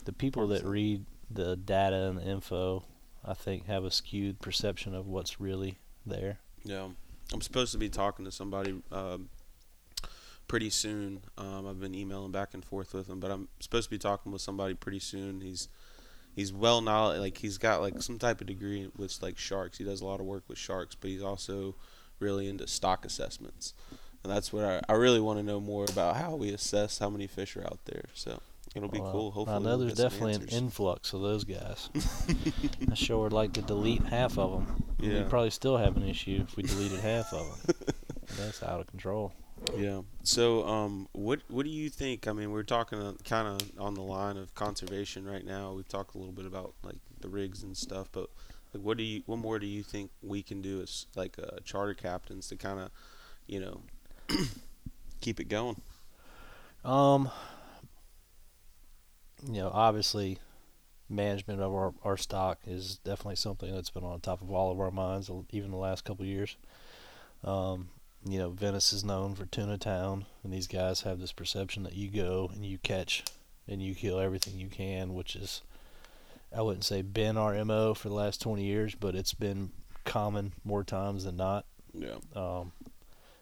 the people that read the data and the info, I think, have a skewed perception of what's really there. yeah, I'm supposed to be talking to somebody um, pretty soon. Um, I've been emailing back and forth with him, but I'm supposed to be talking with somebody pretty soon. He's he's well knowledge like he's got like some type of degree with like sharks. He does a lot of work with sharks, but he's also really into stock assessments. And that's what I, I really want to know more about how we assess how many fish are out there. So it'll be Well, cool. Hopefully, I know there's definitely an influx of those guys. [LAUGHS] I sure would like to delete half of them. Yeah. We'd probably still have an issue if we deleted half of them. That's out of control. Yeah. So, um, what what do you think? I mean, we're talking kind of on the line of conservation right now. We've talked a little bit about like the rigs and stuff, but like, what do you? What more do you think we can do as like uh, charter captains to kind of, you know, [CLEARS THROAT] keep it going? Um, you know, obviously, management of our, our stock is definitely something that's been on top of all of our minds, even the last couple years. Um, you know, Venice is known for tuna town, and these guys have this perception that you go and you catch and you kill everything you can, which is I wouldn't say been our mo for the last 20 years, but it's been common more times than not. Yeah. Um,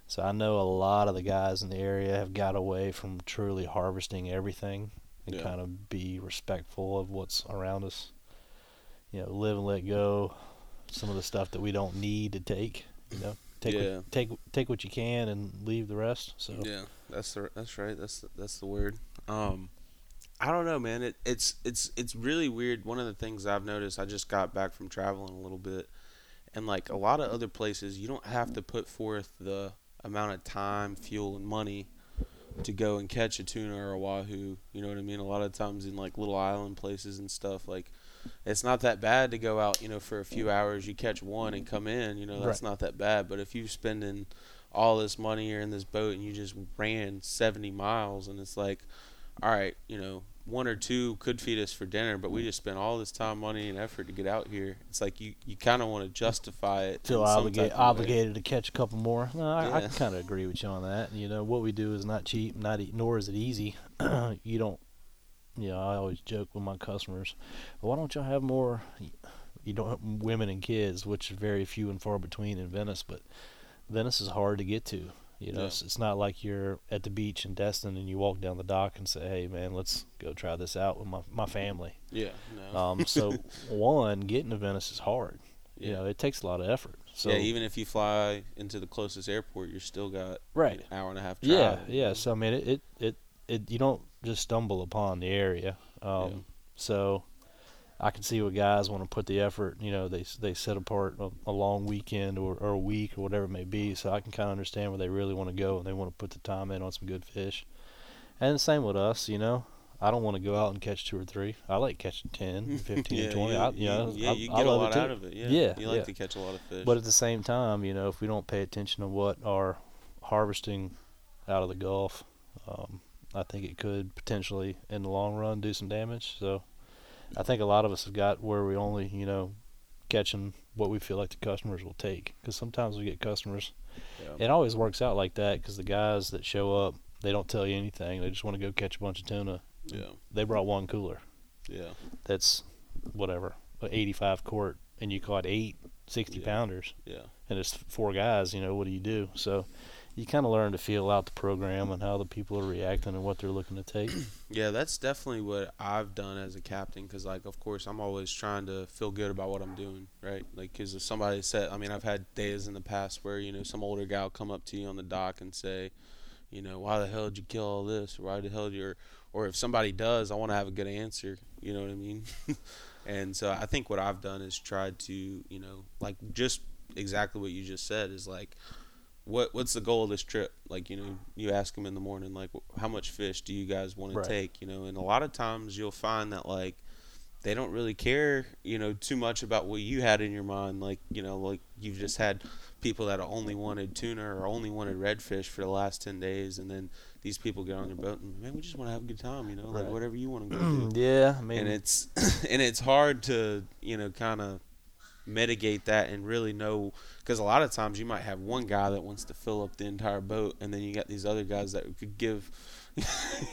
so I know a lot of the guys in the area have got away from truly harvesting everything and Yeah. kind of be respectful of what's around us. You know, live and let go. Some of the stuff that we don't need to take. You know, take Yeah. what, take take what you can and leave the rest. So Yeah, that's the, that's right. That's the, that's the word. Um, I don't know, man. It, it's it's it's really weird. One of the things I've noticed, I just got back from traveling a little bit, and like a lot of other places, you don't have to put forth the amount of time, fuel, and money to go and catch a tuna or a wahoo. You know what I mean? A lot of times in like little island places and stuff, like it's not that bad to go out. You know, for a few hours, you catch one and come in. You know, that's Right. not that bad. But if you're spending all this money you're in this boat and you just ran 70 miles and it's like all right you know one or two could feed us for dinner but we just spent all this time money and effort to get out here it's like you, you kind of want to justify it feel some obligated way. to catch a couple more. No, I, I kind of agree with you on that. You know, what we do is not cheap, not e- nor is it easy. [CLEARS THROAT] you don't. You know, I always joke with my customers, why don't y'all have more? You don't have women and kids, which are very few and far between in Venice, but Venice is hard to get to. You know, Yeah. it's, it's not like you're at the beach in Destin and you walk down the dock and say, "Hey, man, let's go try this out with my my family." yeah no Um, [LAUGHS] so one, getting to Venice is hard. yeah. You know, it takes a lot of effort. So yeah even if you fly into the closest airport you're still got Right. an hour and a half Yeah, yeah. So I mean, it, it, it, it you don't just stumble upon the area. Um, Yeah. So I can see what guys want to put the effort. You know, they they set apart a, a long weekend or, or a week or whatever it may be. So I can kind of understand where they really want to go and they want to put the time in on some good fish. And the same with us. You know, I don't want to go out and catch two or three. I like catching 10, [LAUGHS] 15, yeah, 20. you, I, you know, yeah, I, you get a lot out of it. Yeah, Yeah, you like yeah. to catch a lot of fish. But at the same time, you know, if we don't pay attention to what our harvesting out of the Gulf, um, I think it could potentially, in the long run, do some damage. So, I think a lot of us have got where we only, you know, catching what we feel like the customers will take. Because sometimes we get customers. yeah. It always works out like that because the guys that show up, they don't tell you anything. They just want to go catch a bunch of tuna. yeah, They brought one cooler. yeah, That's whatever, a 85 quart, and you caught eight 60 Yeah. pounders yeah. and it's four guys, you know, what do you do? So you kind of learn to feel out the program and how the people are reacting and what they're looking to take. [CLEARS THROAT] Yeah, that's definitely what I've done as a captain. Cause like, of course, I'm always trying to feel good about what I'm doing, right? Like, cause if somebody said, I mean, I've had days in the past where you know some older guy come up to you on the dock and say, you know, why the hell did you kill all this? Why the hell did you? Or, or if somebody does, I want to have a good answer. You know what I mean? [LAUGHS] and so I think what I've done is tried to, you know, like just exactly what you just said is like what what's the goal of this trip? Like you know, you ask them in the morning, like how much fish do you guys want Right. to take? You know, and a lot of times you'll find that like they don't really care, you know, too much about what you had in your mind. Like you know, like you've just had people that only wanted tuna or only wanted redfish for the last ten days, and then these people get on their boat and man, we just want to have a good time, you know, like whatever you want to go [CLEARS THROAT] do. yeah, I mean, and it's [CLEARS THROAT] and it's hard to you know kind of mitigate that and really know because a lot of times you might have one guy that wants to fill up the entire boat and then you got these other guys that could give [LAUGHS]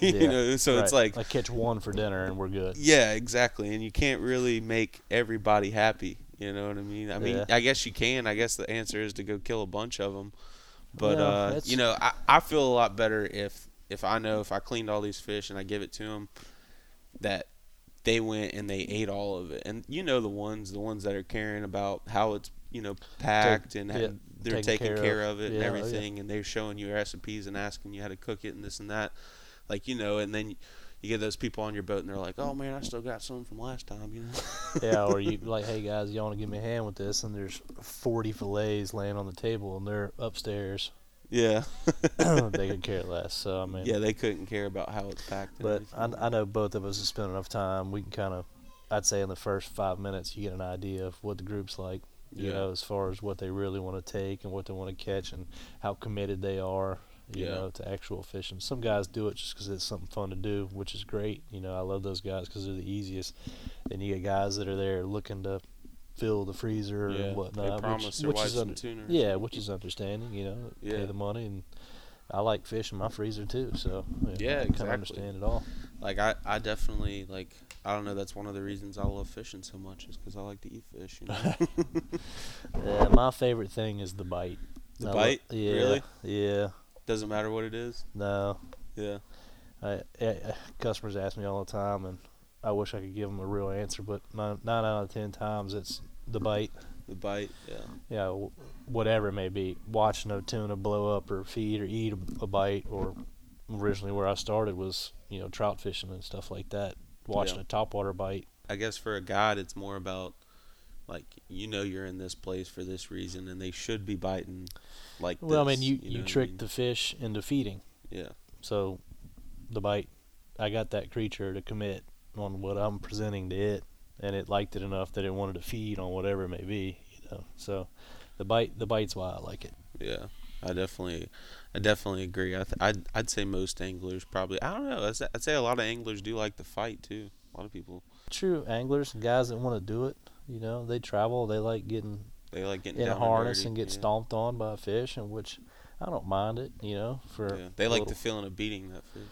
you Yeah, know so it's like I catch one for dinner and we're good. yeah exactly and you can't really make everybody happy you know what i mean i mean Yeah. i guess you can i guess the answer is to go kill a bunch of them but uh you know I, I feel a lot better if if i know if i cleaned all these fish and i give it to them that they went and they ate all of it and you know the ones the ones that are caring about how it's you know packed and yeah, they're taking care care, of. of, it and Yeah, oh, yeah. everything and they're showing you recipes and asking you how to cook it and this and that like you know and then you get those people on your boat and they're like oh man i still got some from last time you know [LAUGHS] yeah, or you [LAUGHS] like, hey guys, y'all want to give me a hand with this? And there's 40 fillets laying on the table, and they're upstairs. Yeah they [LAUGHS] could care less. So I mean, yeah they couldn't care about how it's packed But. I, I know both of us have spent enough time. We can kind of, I'd say, in the first five minutes, you get an idea of what the group's like. You Yeah. know, as far as what they really want to take and what they want to catch and how committed they are. You Yeah. know, to actual fishing. Some guys do it just because it's something fun to do, which is great. You know, I love those guys because they're the easiest. Then you get guys that are there looking to fill the freezer yeah and whatnot. they which, which is under, yeah, which is understanding. You know, Yeah. pay the money and I like fish in my freezer too, so know, Yeah, I kind of understand it all. Like I, I definitely like. I don't know. That's one of the reasons I love fishing so much is because I like to eat fish. You know? [LAUGHS] Yeah, [LAUGHS] my favorite thing is the bite. The I lo- bite? yeah, Really? Yeah. Doesn't matter what it is. No. Yeah. I, I, I- customers ask me all the time, and I wish I could give them a real answer, but nine, nine out of ten times it's the bite. The bite. Yeah. know, whatever it may be, watching a tuna blow up or feed or eat a, a bite, or originally where I started was you know trout fishing and stuff like that. Watching Yeah. a topwater bite. I guess for a guide, it's more about like you know you're in this place for this reason, and they should be biting like. Well, I mean, you know you, I trick mean? the fish into feeding, Yeah. so the bite, I got that creature to commit on what I'm presenting to it, and it liked it enough that it wanted to feed on whatever it may be, you know. So the bite, the bite's why I like it. Yeah, I definitely, I definitely agree. I th- I'd I'd say most anglers probably. I don't know. I'd say, I'd say a lot of anglers do like the fight too. A lot of people True anglers, guys that want to do it, you know, they travel, they like getting they like getting in a down and harness dirty, and get yeah. stomped on by a fish, and which I don't mind it, you know. For Yeah, they like little- the feeling of beating that fish.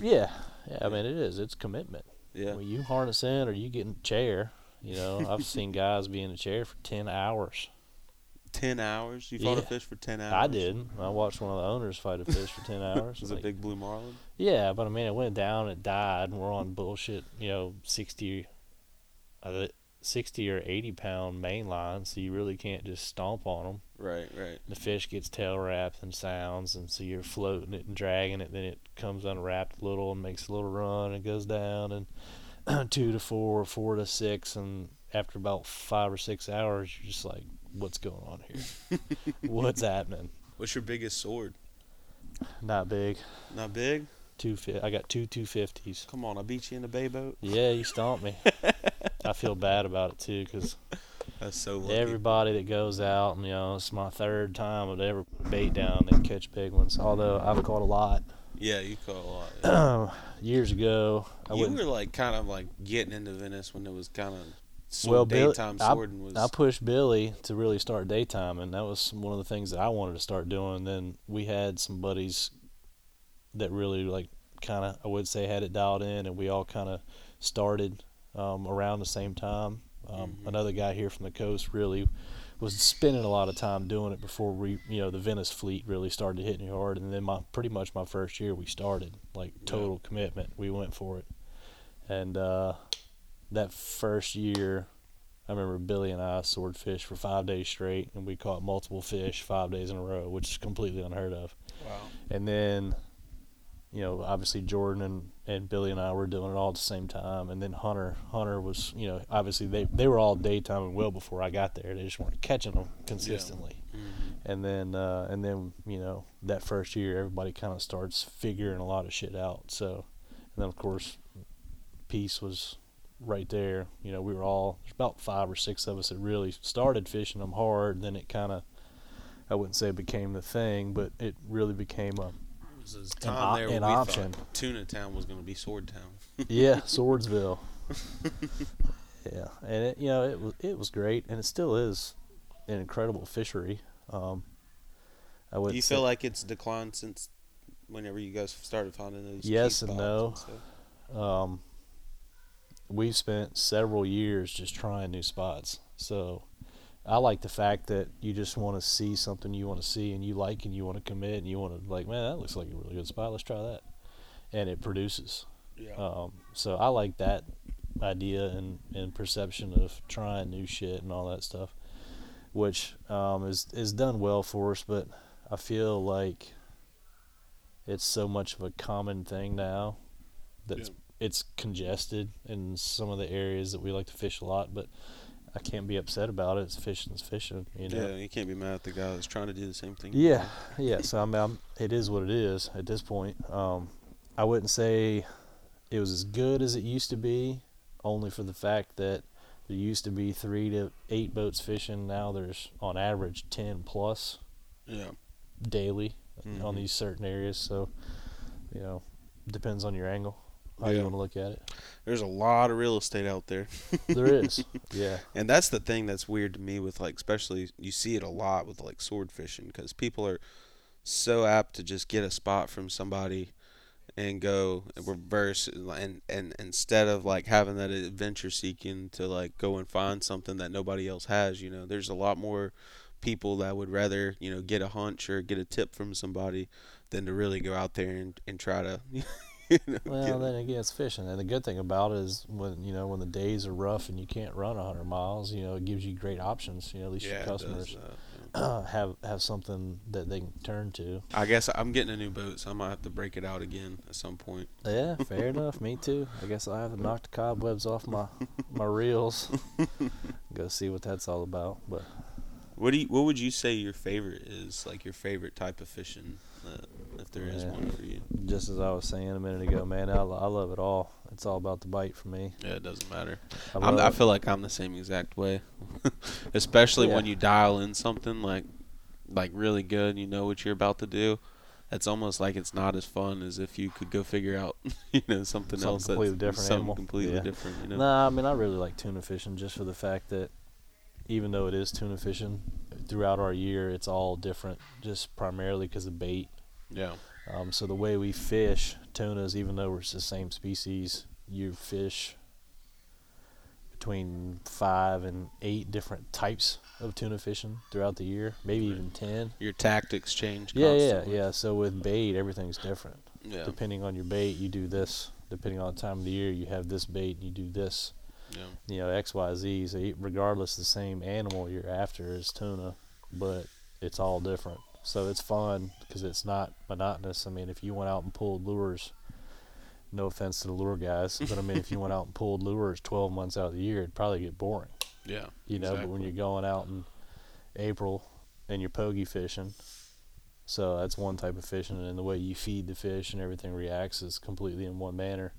yeah, yeah. I mean, it is. It's commitment. Yeah, When you harness in or you get in a chair, you know, [LAUGHS] I've seen guys be in a chair for ten hours. ten hours. You fought a fish for ten hours. I didn't. I watched one of the owners fight a fish for ten [LAUGHS] hours. Was it Like, big blue marlin? Yeah, but I mean, it went down, it died, and we're on bullshit, you know, sixty, uh, sixty or eighty pound main line, so you really can't just stomp on them. Right, right. the fish gets tail wrapped and sounds, and so you're floating it and dragging it. Then it comes unwrapped a little and makes a little run and goes down, and [CLEARS THROAT] two to four, four to six, and after about five or six hours, you're just like, "What's going on here? [LAUGHS] What's happening?" What's your biggest sword? Not big. Not big. Two fi- I got two two fifties. Come on, I beat you in the bay boat. Yeah, you stomped me. [LAUGHS] I feel bad about it too, because That's so lucky. everybody that goes out, and you know, it's my third time I've ever put bait down and catch big ones. Although I've caught a lot. yeah, you caught a lot. yeah. [CLEARS THROAT] years ago. I you were like kind of like getting into Venice when it was kind of sword, well, Bill, daytime I, swording was. I pushed Billy to really start daytime, and that was one of the things that I wanted to start doing. And then we had some buddies that really like kind of I would say had it dialed in, and we all kind of started um, around the same time. Um, Mhm. Another guy here from the coast really was spending a lot of time doing it before we, you know, the Venice fleet really started hitting hard. And then my pretty much my first year we started like total commitment. We went for it, and uh, that first year, I remember Billy and I swordfish for five days straight, and we caught multiple fish five days in a row, which is completely unheard of. wow. And then, you know, obviously Jordan and, and Billy and I were doing it all at the same time. And then Hunter, Hunter was, you know, obviously they they were all daytime and well before I got there. They just weren't catching them consistently. Mhm. And then uh, and then you know that first year everybody kind of starts figuring a lot of shit out. So, and then of course, peace was right there. You know, we were all there's about five or six of us that really started fishing them hard. Then it kind of I wouldn't say it became the thing, but it really became a was this An time there an option. Tuna Town was going to be Sword Town. [LAUGHS] yeah, [LAUGHS] Swordsville. [LAUGHS] yeah, and it, you know it was it was great, and it still is an incredible fishery. Um, I would. Do you say, feel like it's declined since whenever you guys started finding those? Yes and no. stuff? um, we've spent several years just trying new spots. So I like the fact that you just want to see something you want to see and you like and you want to commit and you want to like, man, that looks like a really good spot. Let's try that, and it produces. Yeah. Um, so I like that idea and, and perception of trying new shit and all that stuff, which um, is is done well for us. But I feel like it's so much of a common thing now that it's, it's congested in some of the areas that we like to fish a lot. But I can't be upset about it. It's fishing's fishing, you know. yeah, you can't be mad at the guy that's trying to do the same thing. Yeah, yeah. So I mean, I'm, it is what it is at this point. Um, I wouldn't say it was as good as it used to be, only for the fact that there used to be three to eight boats fishing. Now there's on average ten plus Yeah. daily on Mhm. these certain areas. So, you know, depends on your angle, you Yeah. want to look at it. There's a lot of real estate out there. [LAUGHS] There is, [LAUGHS] yeah, And that's the thing that's weird to me with like, especially you see it a lot with like sword fishing because people are so apt to just get a spot from somebody and go and reverse and and instead of like having that adventure seeking to like go and find something that nobody else has you know there's a lot more people that would rather you know get a hunch or get a tip from somebody than to really go out there and, and try to [LAUGHS] [LAUGHS] you know, Well, then again, it's fishing, and the good thing about it is when you know when the days are rough and you can't run hundred miles, you know it gives you great options. You know, at least yeah, your customers yeah. [CLEARS THROAT] have have something that they can turn to. I guess I'm getting a new boat, so I might have to break it out again at some point. Yeah, [LAUGHS] fair enough. Me too. I guess I have to knock the cobwebs off my my reels. [LAUGHS] Go see what that's all about. But What do you, What would you say your favorite is? Like your favorite type of fishing, uh, if there is Yeah. one for you. just as I was saying a minute ago, man, I, I love it all. It's all about the bite for me. Yeah, it doesn't matter. I, I'm, I feel like I'm the same exact way, [LAUGHS] especially when you dial in something like, like really good. You know what you're about to do. It's almost like it's not as fun as if you could go figure out, [LAUGHS] you know, something, Something else completely that's different something animal. completely Yeah. different. You know. Nah, I mean, I really like tuna fishing just for the fact that even though it is tuna fishing, throughout our year, it's all different, just primarily because of bait. Yeah. Um, so the way we fish tunas, even though it's the same species, you fish between five and eight different types of tuna fishing throughout the year, maybe even ten. Your tactics change. Yeah, yeah, yeah. So with bait, everything's different. Yeah. Depending on your bait, you do this. Depending on the time of the year, you have this bait and you do this. Yeah. You know, X, Y, Z. So regardless, the same animal you're after is tuna, but it's all different. So it's fun because it's not monotonous. I mean, if you went out and pulled lures, no offense to the lure guys, but I mean, if you went out and pulled lures 12 months out of the year, it'd probably get boring. Yeah. You know, but when you're going out in April and you're pogie fishing, so that's one type of fishing, and the way you feed the fish and everything reacts is completely in one manner.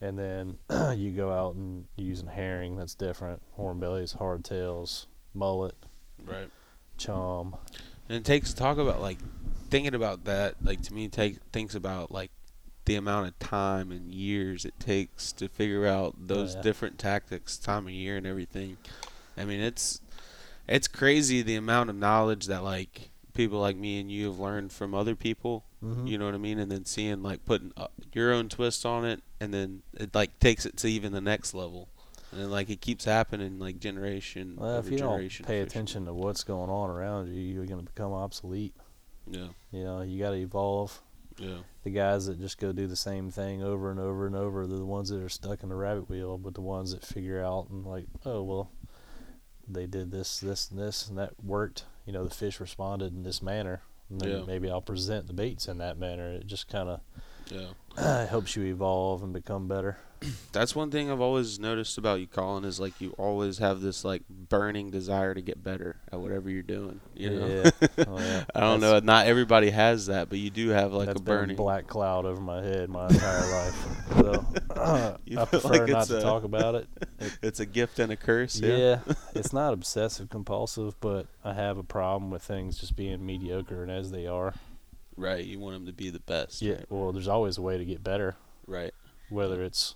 And then [CLEARS THROAT] you go out and using herring, that's different. Hornbellies, hardtails, mullet, Right. chum. And it takes talk about like thinking about that. Like to me, take thinks about like the amount of time and years it takes to figure out those yeah. different tactics, time of year, and everything. I mean, it's it's crazy the amount of knowledge that like people like me and you have learned from other people. Mm-hmm. You know what I mean? And then seeing like putting uh, your own twist on it, and then it like takes it to even the next level. And then, like it keeps happening, like generation well, if you don't pay fishing. attention to what's going on around you, you're going to become obsolete. Yeah, You know, you got to evolve. yeah, the guys that just go do the same thing over and over and over they're the ones that are stuck in the rabbit wheel but the ones that figure out and like oh well they did this this and this and that worked you know the fish responded in this manner and then Yeah. maybe i'll present the baits in that manner it just kind of yeah. Uh, it helps you evolve and become better [CLEARS THROAT] That's one thing I've always noticed about you, Colin, is like you always have this like burning desire to get better at whatever you're doing. You know, yeah, [LAUGHS] Oh, yeah. I don't know. Not everybody has that, but you do have like that's a burning. black cloud over my head my entire life so [LAUGHS] uh, You i prefer like not to a- talk about it [LAUGHS] It's a gift and a curse. Yeah. Yeah, it's not obsessive compulsive, but I have a problem with things just being mediocre and as they are. Right. You want them to be the best. Yeah, well, there's always a way to get better, Right. whether it's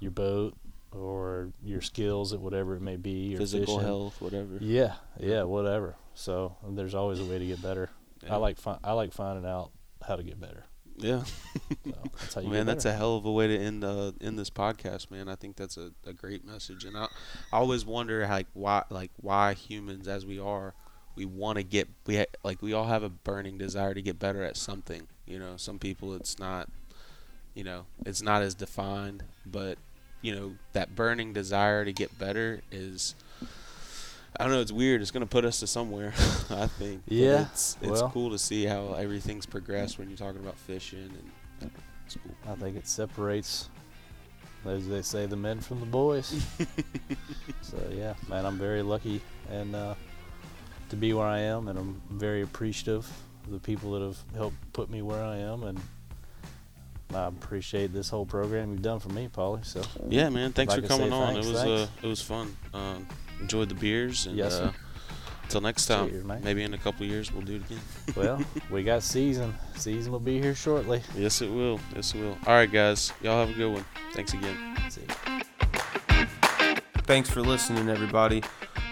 your boat or your skills at whatever it may be, or Physical fishing. health, whatever. Yeah, yeah, whatever. So there's always a way to get better. Yeah. I like fi- I like finding out how to get better. Yeah. So that's how [LAUGHS] you man, that's a hell of a way to end uh, end this podcast, man. I think that's a, a great message, and I, I always wonder like why like why humans as we are, we want to get we ha- like we all have a burning desire to get better at something. You know, some people it's not, you know, it's not as defined, but you know that burning desire to get better is. I don't know. It's weird. It's gonna put us to somewhere. [LAUGHS] I think. But Yeah, It's it's well. cool to see how everything's progressed when you're talking about fishing and it's cool. I think it separates, as they say, the men from the boys. [LAUGHS] so yeah, man, I'm very lucky and uh, to be where I am, and I'm very appreciative of the people that have helped put me where I am, and I appreciate this whole program you've done for me, Paulie. So Yeah, man. Thanks Like for coming on. thanks, it was uh, it was fun. Um, enjoyed the beers and Yes, uh, until next time. Cheers, mate. Maybe in a couple years we'll do it again. [LAUGHS] well, we got season. Season will be here shortly. yes, it will. Yes, it will. All right, guys. Y'all have a good one. Thanks again. See. Thanks for listening, everybody.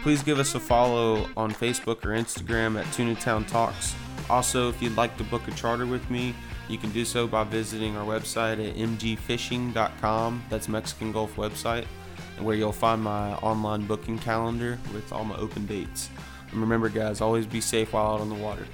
Please give us a follow on Facebook or Instagram at Tunatown Talks. Also, if you'd like to book a charter with me, you can do so by visiting our website at mgfishing.com. That's Mexican Gulf website, where you'll find my online booking calendar with all my open dates. And remember, guys, always be safe while out on the water.